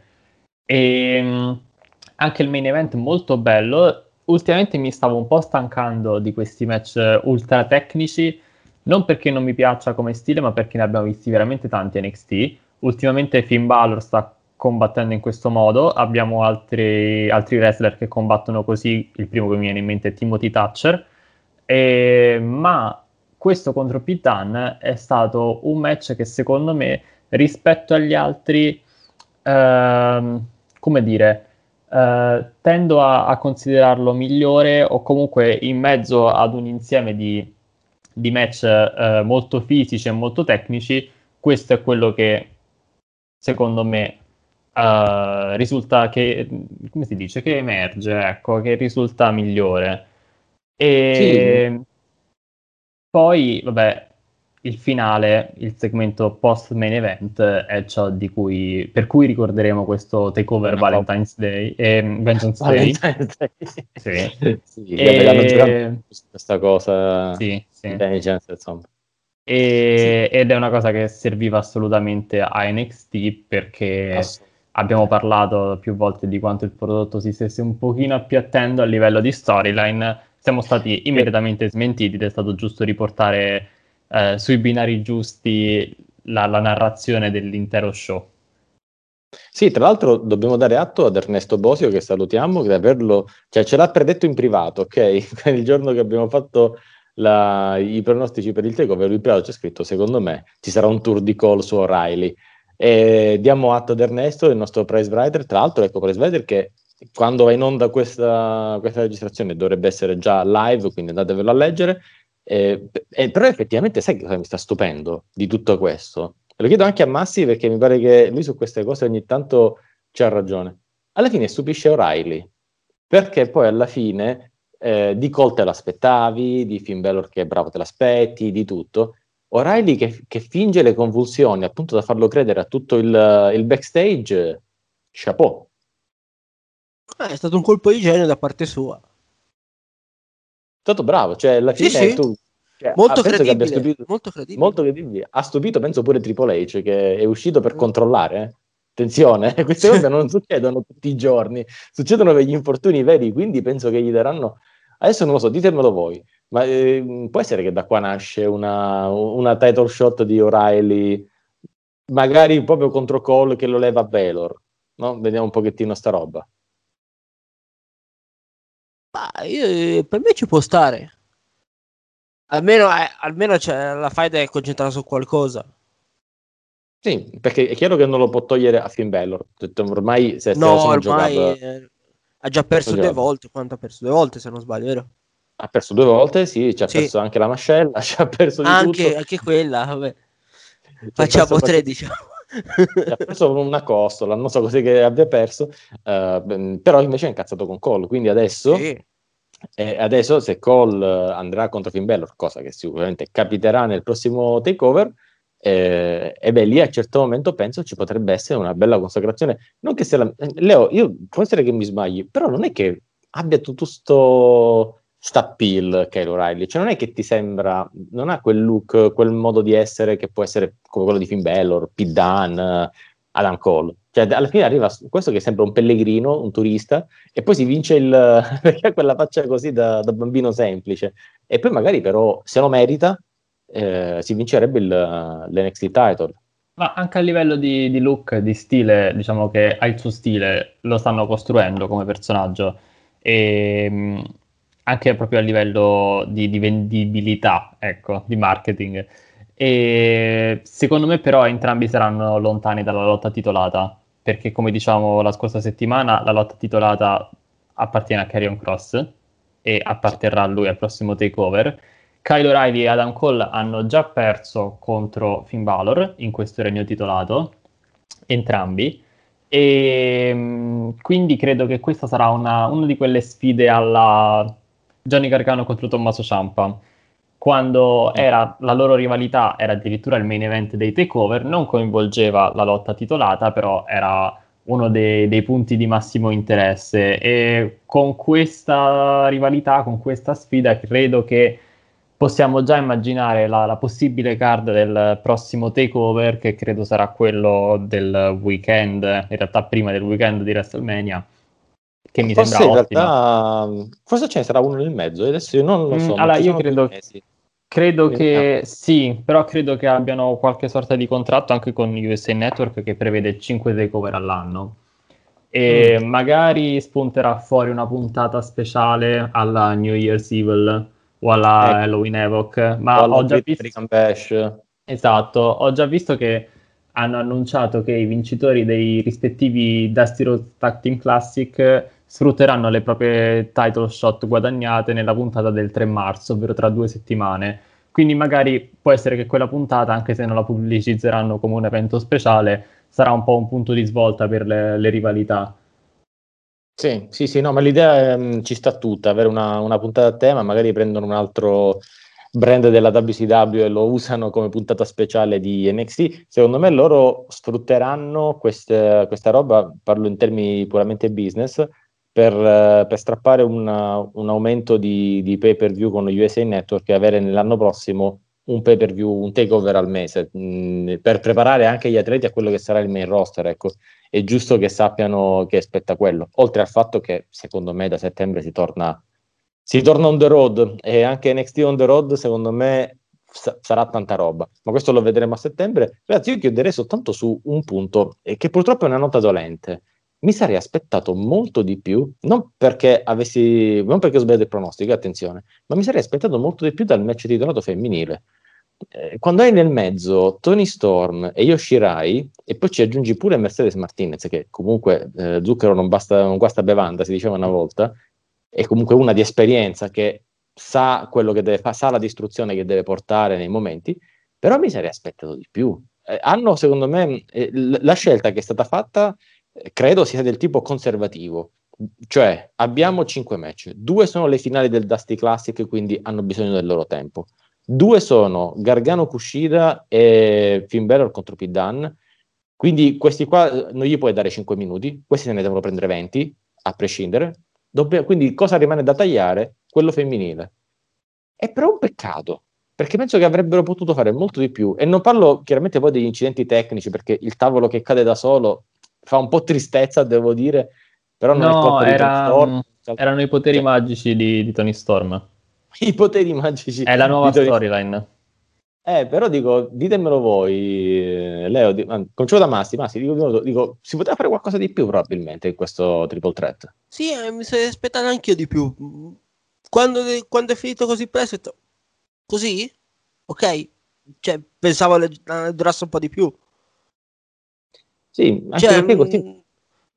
E ehm, anche il main event molto bello, ultimamente mi stavo un po' stancando di questi match ultra tecnici, non perché non mi piaccia come stile, ma perché ne abbiamo visti veramente tanti NXT. Ultimamente Finn Balor sta combattendo in questo modo, abbiamo altri, altri wrestler che combattono così, il primo che mi viene in mente è Timothy Thatcher, e, ma questo contro Pitan è stato un match che secondo me rispetto agli altri, ehm, come dire, eh, tendo a, a, considerarlo migliore o comunque in mezzo ad un insieme di, di match eh, molto fisici e molto tecnici, questo è quello che secondo me uh, risulta che, come si dice, che emerge, ecco, che risulta migliore. E sì. poi, vabbè, il finale, il segmento post main event è ciò di cui, per cui ricorderemo questo takeover no. Valentine's Day e Vengeance Day. Day. sì, *laughs* sì e... questa cosa sì, sì. insomma. E, sì. Ed è una cosa che serviva assolutamente a NXT perché abbiamo parlato più volte di quanto il prodotto si stesse un pochino appiattendo a livello di storyline. Siamo stati immediatamente smentiti ed è stato giusto riportare eh, sui binari giusti la, la narrazione dell'intero show. Sì, tra l'altro dobbiamo dare atto ad Ernesto Bosio che salutiamo, che averlo, cioè ce l'ha predetto in privato, ok? *laughs* il giorno che abbiamo fatto la, i pronostici per il takeover, lui privato c'è scritto, secondo me ci sarà un tour di call su O'Reilly. E diamo atto ad Ernesto, il nostro prize writer, tra l'altro ecco prize writer che quando va in onda questa, questa registrazione dovrebbe essere già live, quindi andatevelo a leggere, eh, eh, però effettivamente sai cosa mi sta stupendo di tutto questo? Lo chiedo anche a Massi perché mi pare che lui su queste cose ogni tanto c'ha ragione. Alla fine stupisce O'Reilly, perché poi alla fine eh, di Cole te l'aspettavi, di Finn Balor che è bravo te l'aspetti, di tutto. O'Reilly che, che, finge le convulsioni appunto da farlo credere a tutto il, il backstage, chapeau. Eh, è stato un colpo di genio da parte sua stato bravo, cioè alla fine sì, sì. tu cioè, molto, credibile, stupito, molto credibile. Molto credibile. Ha stupito, penso, pure Triple H, che è uscito per mm. controllare. Eh. Attenzione, *laughs* queste cose non succedono tutti i giorni, succedono per gli infortuni veri, quindi penso che gli daranno... Adesso non lo so, ditemelo voi, ma eh, può essere che da qua nasce una, una title shot di O'Reilly, magari proprio contro Cole che lo leva a Valor, no? Vediamo un pochettino sta roba. Ma io, per me ci può stare. Almeno, eh, almeno la faida è concentrata su qualcosa. Sì, perché è chiaro che non lo può togliere a Finn Balor. Ormai se no, ormai eh, ha già perso due volte. Quanto ha perso? Due volte, se non sbaglio, vero? Ha perso due volte, sì, ci ha sì. perso anche la mascella, *laughs* ci ha perso anche. Anche quella, vabbè. Facciamo tre, diciamo. Ha perso una costola, non so cos'è che abbia perso, uh, però invece è incazzato con Cole, quindi adesso, sì. eh, adesso se Cole andrà contro Finn Balor, cosa che sicuramente capiterà nel prossimo takeover, eh, e beh, lì a un certo momento penso ci potrebbe essere una bella consacrazione. Non che sia la... Leo, io può essere che mi sbagli, però non è che abbia tutto sto sta appeal Kyle O'Reilly, cioè non è che ti sembra, non ha quel look, quel modo di essere che può essere come quello di Finn Balor, Pete Dunne, Adam Cole, cioè alla fine arriva questo che sembra un pellegrino, un turista, e poi si vince il, *laughs* perché ha quella faccia così da, da, bambino semplice, e poi magari però se lo merita eh, si vincerebbe il, l'NXT title. Ma anche a livello di, di look, di stile, diciamo che ha il suo stile, lo stanno costruendo come personaggio. E anche proprio a livello di, di vendibilità, ecco, di marketing. E secondo me però entrambi saranno lontani dalla lotta titolata, perché come diciamo la scorsa settimana la lotta titolata appartiene a Carrion Cross e apparterrà a lui al prossimo takeover. Kyle O'Reilly e Adam Cole hanno già perso contro Finn Balor in questo regno titolato, entrambi, e quindi credo che questa sarà una, una di quelle sfide alla Johnny Gargano contro Tommaso Ciampa. Quando era, la loro rivalità era addirittura il main event dei takeover, non coinvolgeva la lotta titolata, però era uno dei, dei, punti di massimo interesse. E con questa rivalità, con questa sfida, credo che possiamo già immaginare la, la possibile card del prossimo takeover, che credo sarà quello del weekend, in realtà prima del weekend di WrestleMania che mi forse sembra in realtà, forse ce ne sarà uno nel mezzo, adesso io non lo so. Mm, allora, io credo, credo che sì, però credo che abbiano qualche sorta di contratto anche con USA Network che prevede 5 takeover all'anno. E mm. magari spunterà fuori una puntata speciale alla New Year's Evil o alla ecco. Halloween Evoc. Ma ho già visto. Esatto, ho già visto che hanno annunciato che i vincitori dei rispettivi Dusty Road Tag Team Classic sfrutteranno le proprie title shot guadagnate nella puntata del 3 marzo, ovvero tra due settimane. Quindi magari può essere che quella puntata, anche se non la pubblicizzeranno come un evento speciale, sarà un po' un punto di svolta per le, le rivalità. Sì, sì, sì, no, ma l'idea um, ci sta tutta, avere una, una, puntata a tema, magari prendono un altro brand della WCW e lo usano come puntata speciale di NXT. Secondo me loro sfrutteranno queste, questa roba, parlo in termini puramente business, per, per strappare una, un aumento di, di, pay per view con USA Network e avere nell'anno prossimo un pay per view, un takeover al mese, mh, mm, per preparare anche gli atleti a quello che sarà il main roster. Ecco, è giusto che sappiano che aspetta quello. Oltre al fatto che secondo me da settembre si torna, si torna on the road e anche NXT on the road, secondo me sa- sarà tanta roba. Ma questo lo vedremo a settembre. Ragazzi, io chiuderei soltanto su un punto, e che purtroppo è una nota dolente mi sarei aspettato molto di più, non perché avessi, non perché ho sbagliato il pronostico, attenzione, ma mi sarei aspettato molto di più dal match titolato femminile. Eh, quando hai nel mezzo Tony Storm e Yoshirai, e poi ci aggiungi pure Mercedes Martinez, che comunque eh, zucchero non, basta, non guasta bevanda, si diceva una volta, è comunque una di esperienza che sa quello che deve fare, sa la distruzione che deve portare nei momenti, però mi sarei aspettato di più. Eh, hanno, secondo me, eh, la scelta che è stata fatta credo sia del tipo conservativo. Cioè, abbiamo cinque match, due sono le finali del Dusty Classic, quindi hanno bisogno del loro tempo. Due sono Gargano Kushida e Finn Balor contro Pidan. Quindi questi qua non gli puoi dare 5 minuti, questi se ne devono prendere 20, a prescindere. Dobbia, quindi cosa rimane da tagliare? Quello femminile. È però un peccato, perché penso che avrebbero potuto fare molto di più. E non parlo chiaramente poi degli incidenti tecnici, perché il tavolo che cade da solo fa un po' tristezza, devo dire, però non no, è era, Storm, erano i poteri cioè, magici di, di, Tony Storm. *laughs* I poteri magici. È la nuova storyline. Eh, però dico, ditemelo voi, Leo, di, comincio da Massi, Massi, dico, dico, si poteva fare qualcosa di più probabilmente in questo triple threat. Sì, eh, mi sarei aspettato anche io di più. Quando, quando, è finito così presto, detto, così? Ok? Cioè, pensavo le, durasse un po' di più. Sì, anche cioè, perché così mm,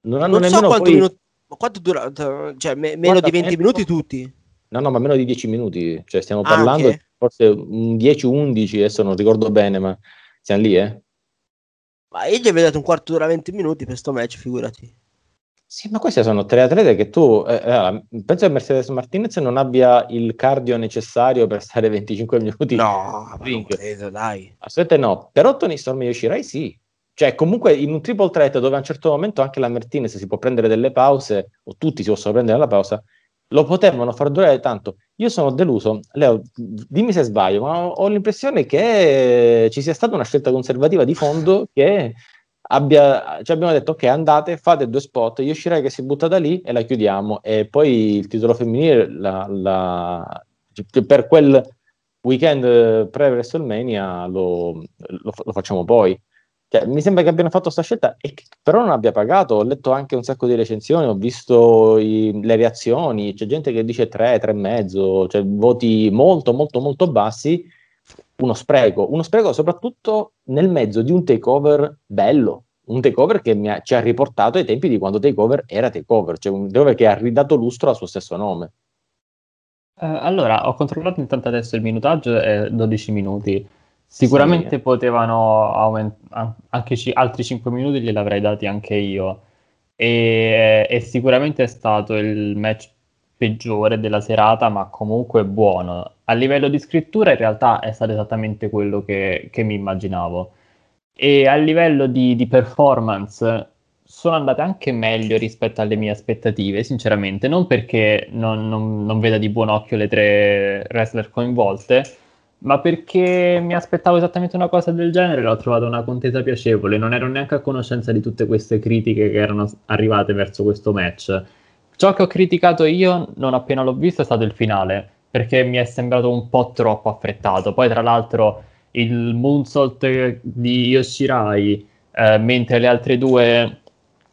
non hanno non so quanto, poi... minuto, quanto dura, cioè me, meno di 20 minuti tutti? No, no, ma meno di 10 minuti, cioè stiamo ah, parlando okay. forse 10-11, adesso non ricordo bene, ma siamo lì, eh? Ma io gli avevo dato un quarto d'ora 20 minuti per sto match, figurati. Sì, ma queste sono tre atlete che tu, eh, eh, penso che Mercedes Martinez non abbia il cardio necessario per stare 25 minuti. No, non credo, dai. Assolutamente no, però Tony Storm e Yoshirai sì, cioè, comunque in un triple threat dove a un certo momento anche la Martinez si può prendere delle pause, o tutti si possono prendere la pausa, lo potevano far durare tanto. Io sono deluso, Leo, dimmi se sbaglio, ma ho, l'impressione che ci sia stata una scelta conservativa di fondo *laughs* che abbia, ci abbiamo detto ok andate, fate due spot, io uscirei che si butta da lì e la chiudiamo e poi il titolo femminile la, la, per quel weekend pre-WrestleMania lo, lo, lo facciamo poi. Cioè, mi sembra che abbiano fatto questa scelta e che però non abbia pagato. Ho letto anche un sacco di recensioni, ho visto i, le reazioni, c'è gente che dice 3, 3,5, cioè voti molto, molto, molto bassi. Uno spreco, uno spreco soprattutto nel mezzo di un takeover bello, un takeover che ha, ci ha riportato ai tempi di quando takeover era takeover, cioè un takeover che ha ridato lustro al suo stesso nome. Uh, allora, ho controllato intanto adesso il minutaggio, è 12 minuti. Sicuramente sì. potevano aumentare anche c- altri 5 minuti, gliel'avrei dati anche io. E, e, sicuramente è stato il match peggiore della serata, ma comunque buono. A livello di scrittura, in realtà è stato esattamente quello che, che mi immaginavo. E a livello di, di performance, sono andate anche meglio rispetto alle mie aspettative, sinceramente. Non perché non, non, non veda di buon occhio le tre wrestler coinvolte ma perché mi aspettavo esattamente una cosa del genere, l'ho trovata una contesa piacevole, non ero neanche a conoscenza di tutte queste critiche che erano arrivate verso questo match. ciò che ho criticato io non appena l'ho visto è stato il finale, perché mi è sembrato un po' troppo affrettato. Poi, tra l'altro, il moonsault di Yoshirai, eh, mentre le altre due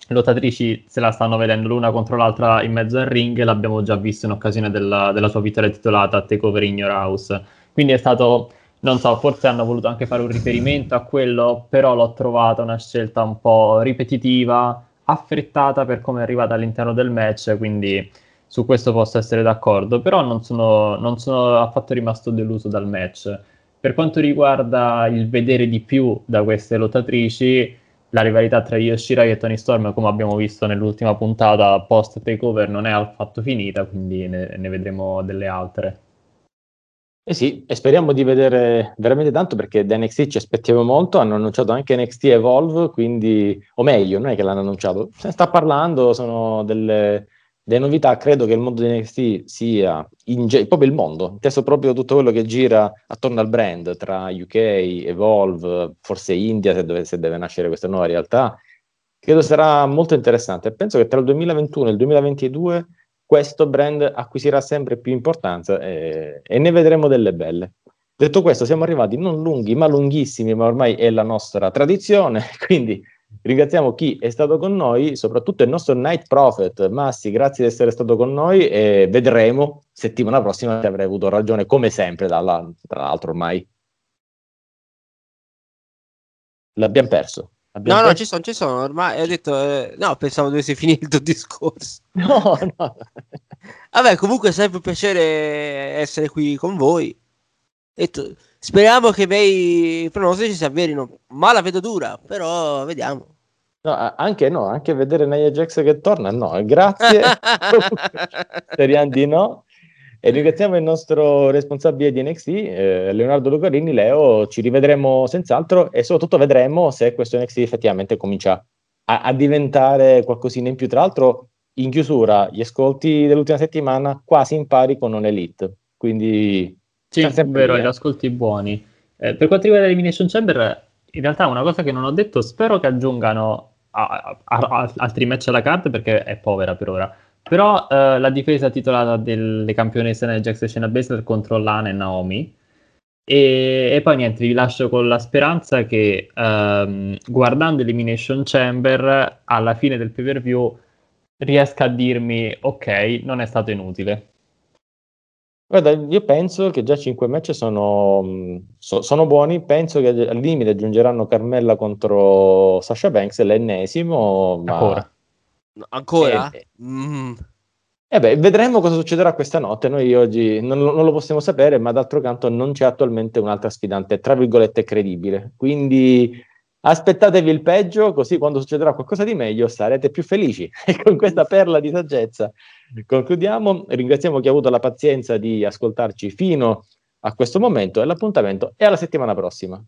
lottatrici se la stanno vedendo l'una contro l'altra in mezzo al ring, l'abbiamo già visto in occasione della, della sua vittoria titolata Takeover in Your House. Quindi è stato, non so, forse hanno voluto anche fare un riferimento a quello, però l'ho trovata una scelta un po' ripetitiva, affrettata per come è arrivata all'interno del match, quindi su questo posso essere d'accordo, però non sono, non sono affatto rimasto deluso dal match. Per quanto riguarda il vedere di più da queste lottatrici, la rivalità tra Yoshirai e Tony Storm, come abbiamo visto nell'ultima puntata post takeover, non è affatto finita, quindi ne, ne vedremo delle altre. Eh sì, e speriamo di vedere veramente tanto perché da NXT ci aspettiamo molto, hanno annunciato anche NXT Evolve, quindi, o meglio, non è che l'hanno annunciato, se ne sta parlando, sono delle, delle novità, credo che il mondo di NXT sia in, proprio il mondo, inteso proprio tutto quello che gira attorno al brand, tra UK, Evolve, forse India se deve, se deve nascere questa nuova realtà, credo sarà molto interessante. Penso che tra il 2021 e il 2022 questo brand acquisirà sempre più importanza e, e ne vedremo delle belle. Detto questo, siamo arrivati non lunghi ma lunghissimi, ma ormai è la nostra tradizione, *laughs* quindi ringraziamo chi è stato con noi, soprattutto il nostro Night Prophet. Massi, grazie di essere stato con noi e vedremo settimana prossima se avrei avuto ragione, come sempre, dalla, tra l'altro ormai. L'abbiamo perso. Abbiamo no, no, ci sono, ci sono. Ormai ho detto, eh, no, pensavo dovesse finire il tuo *laughs* discorso. *laughs* No, no. *laughs* Vabbè, comunque è sempre un piacere essere qui con voi. Detto, speriamo che i miei pronostici si avverino. Ma la vedo dura, però vediamo. No, anche no, anche vedere Nia Jax che torna, no, grazie. Speriamo di no. E ringraziamo il nostro responsabile di NXT, eh, Leonardo Lucarini. Leo, ci rivedremo senz'altro e soprattutto vedremo se questo NXT effettivamente comincia a, a diventare qualcosina in più. Tra l'altro, in chiusura, gli ascolti dell'ultima settimana quasi in pari con un Elite. Quindi, sì, è vero, gli ascolti buoni. Eh, per quanto riguarda l'Elimination Chamber, in realtà una cosa che non ho detto, spero che aggiungano a, a, a, altri match alla card perché è povera per ora però eh, la difesa titolata delle campionesse nel Jax e Shayna Baszler contro Lana e Naomi. E, e, poi niente, vi lascio con la speranza che ehm, guardando Elimination Chamber alla fine del pay per view riesca a dirmi ok, non è stato inutile. Guarda, io penso che già 5 match sono, so, sono, buoni. Penso che al limite aggiungeranno Carmella contro Sasha Banks, l'ennesimo. Ma... Ancora. Ancora? Eh, mm. eh beh, vedremo cosa succederà questa notte. Noi oggi non, non, lo possiamo sapere, ma d'altro canto non c'è attualmente un'altra sfidante, tra virgolette, credibile. Quindi aspettatevi il peggio, così quando succederà qualcosa di meglio sarete più felici. *laughs* E con questa perla di saggezza concludiamo. Ringraziamo chi ha avuto la pazienza di ascoltarci fino a questo momento e l'appuntamento è alla settimana prossima.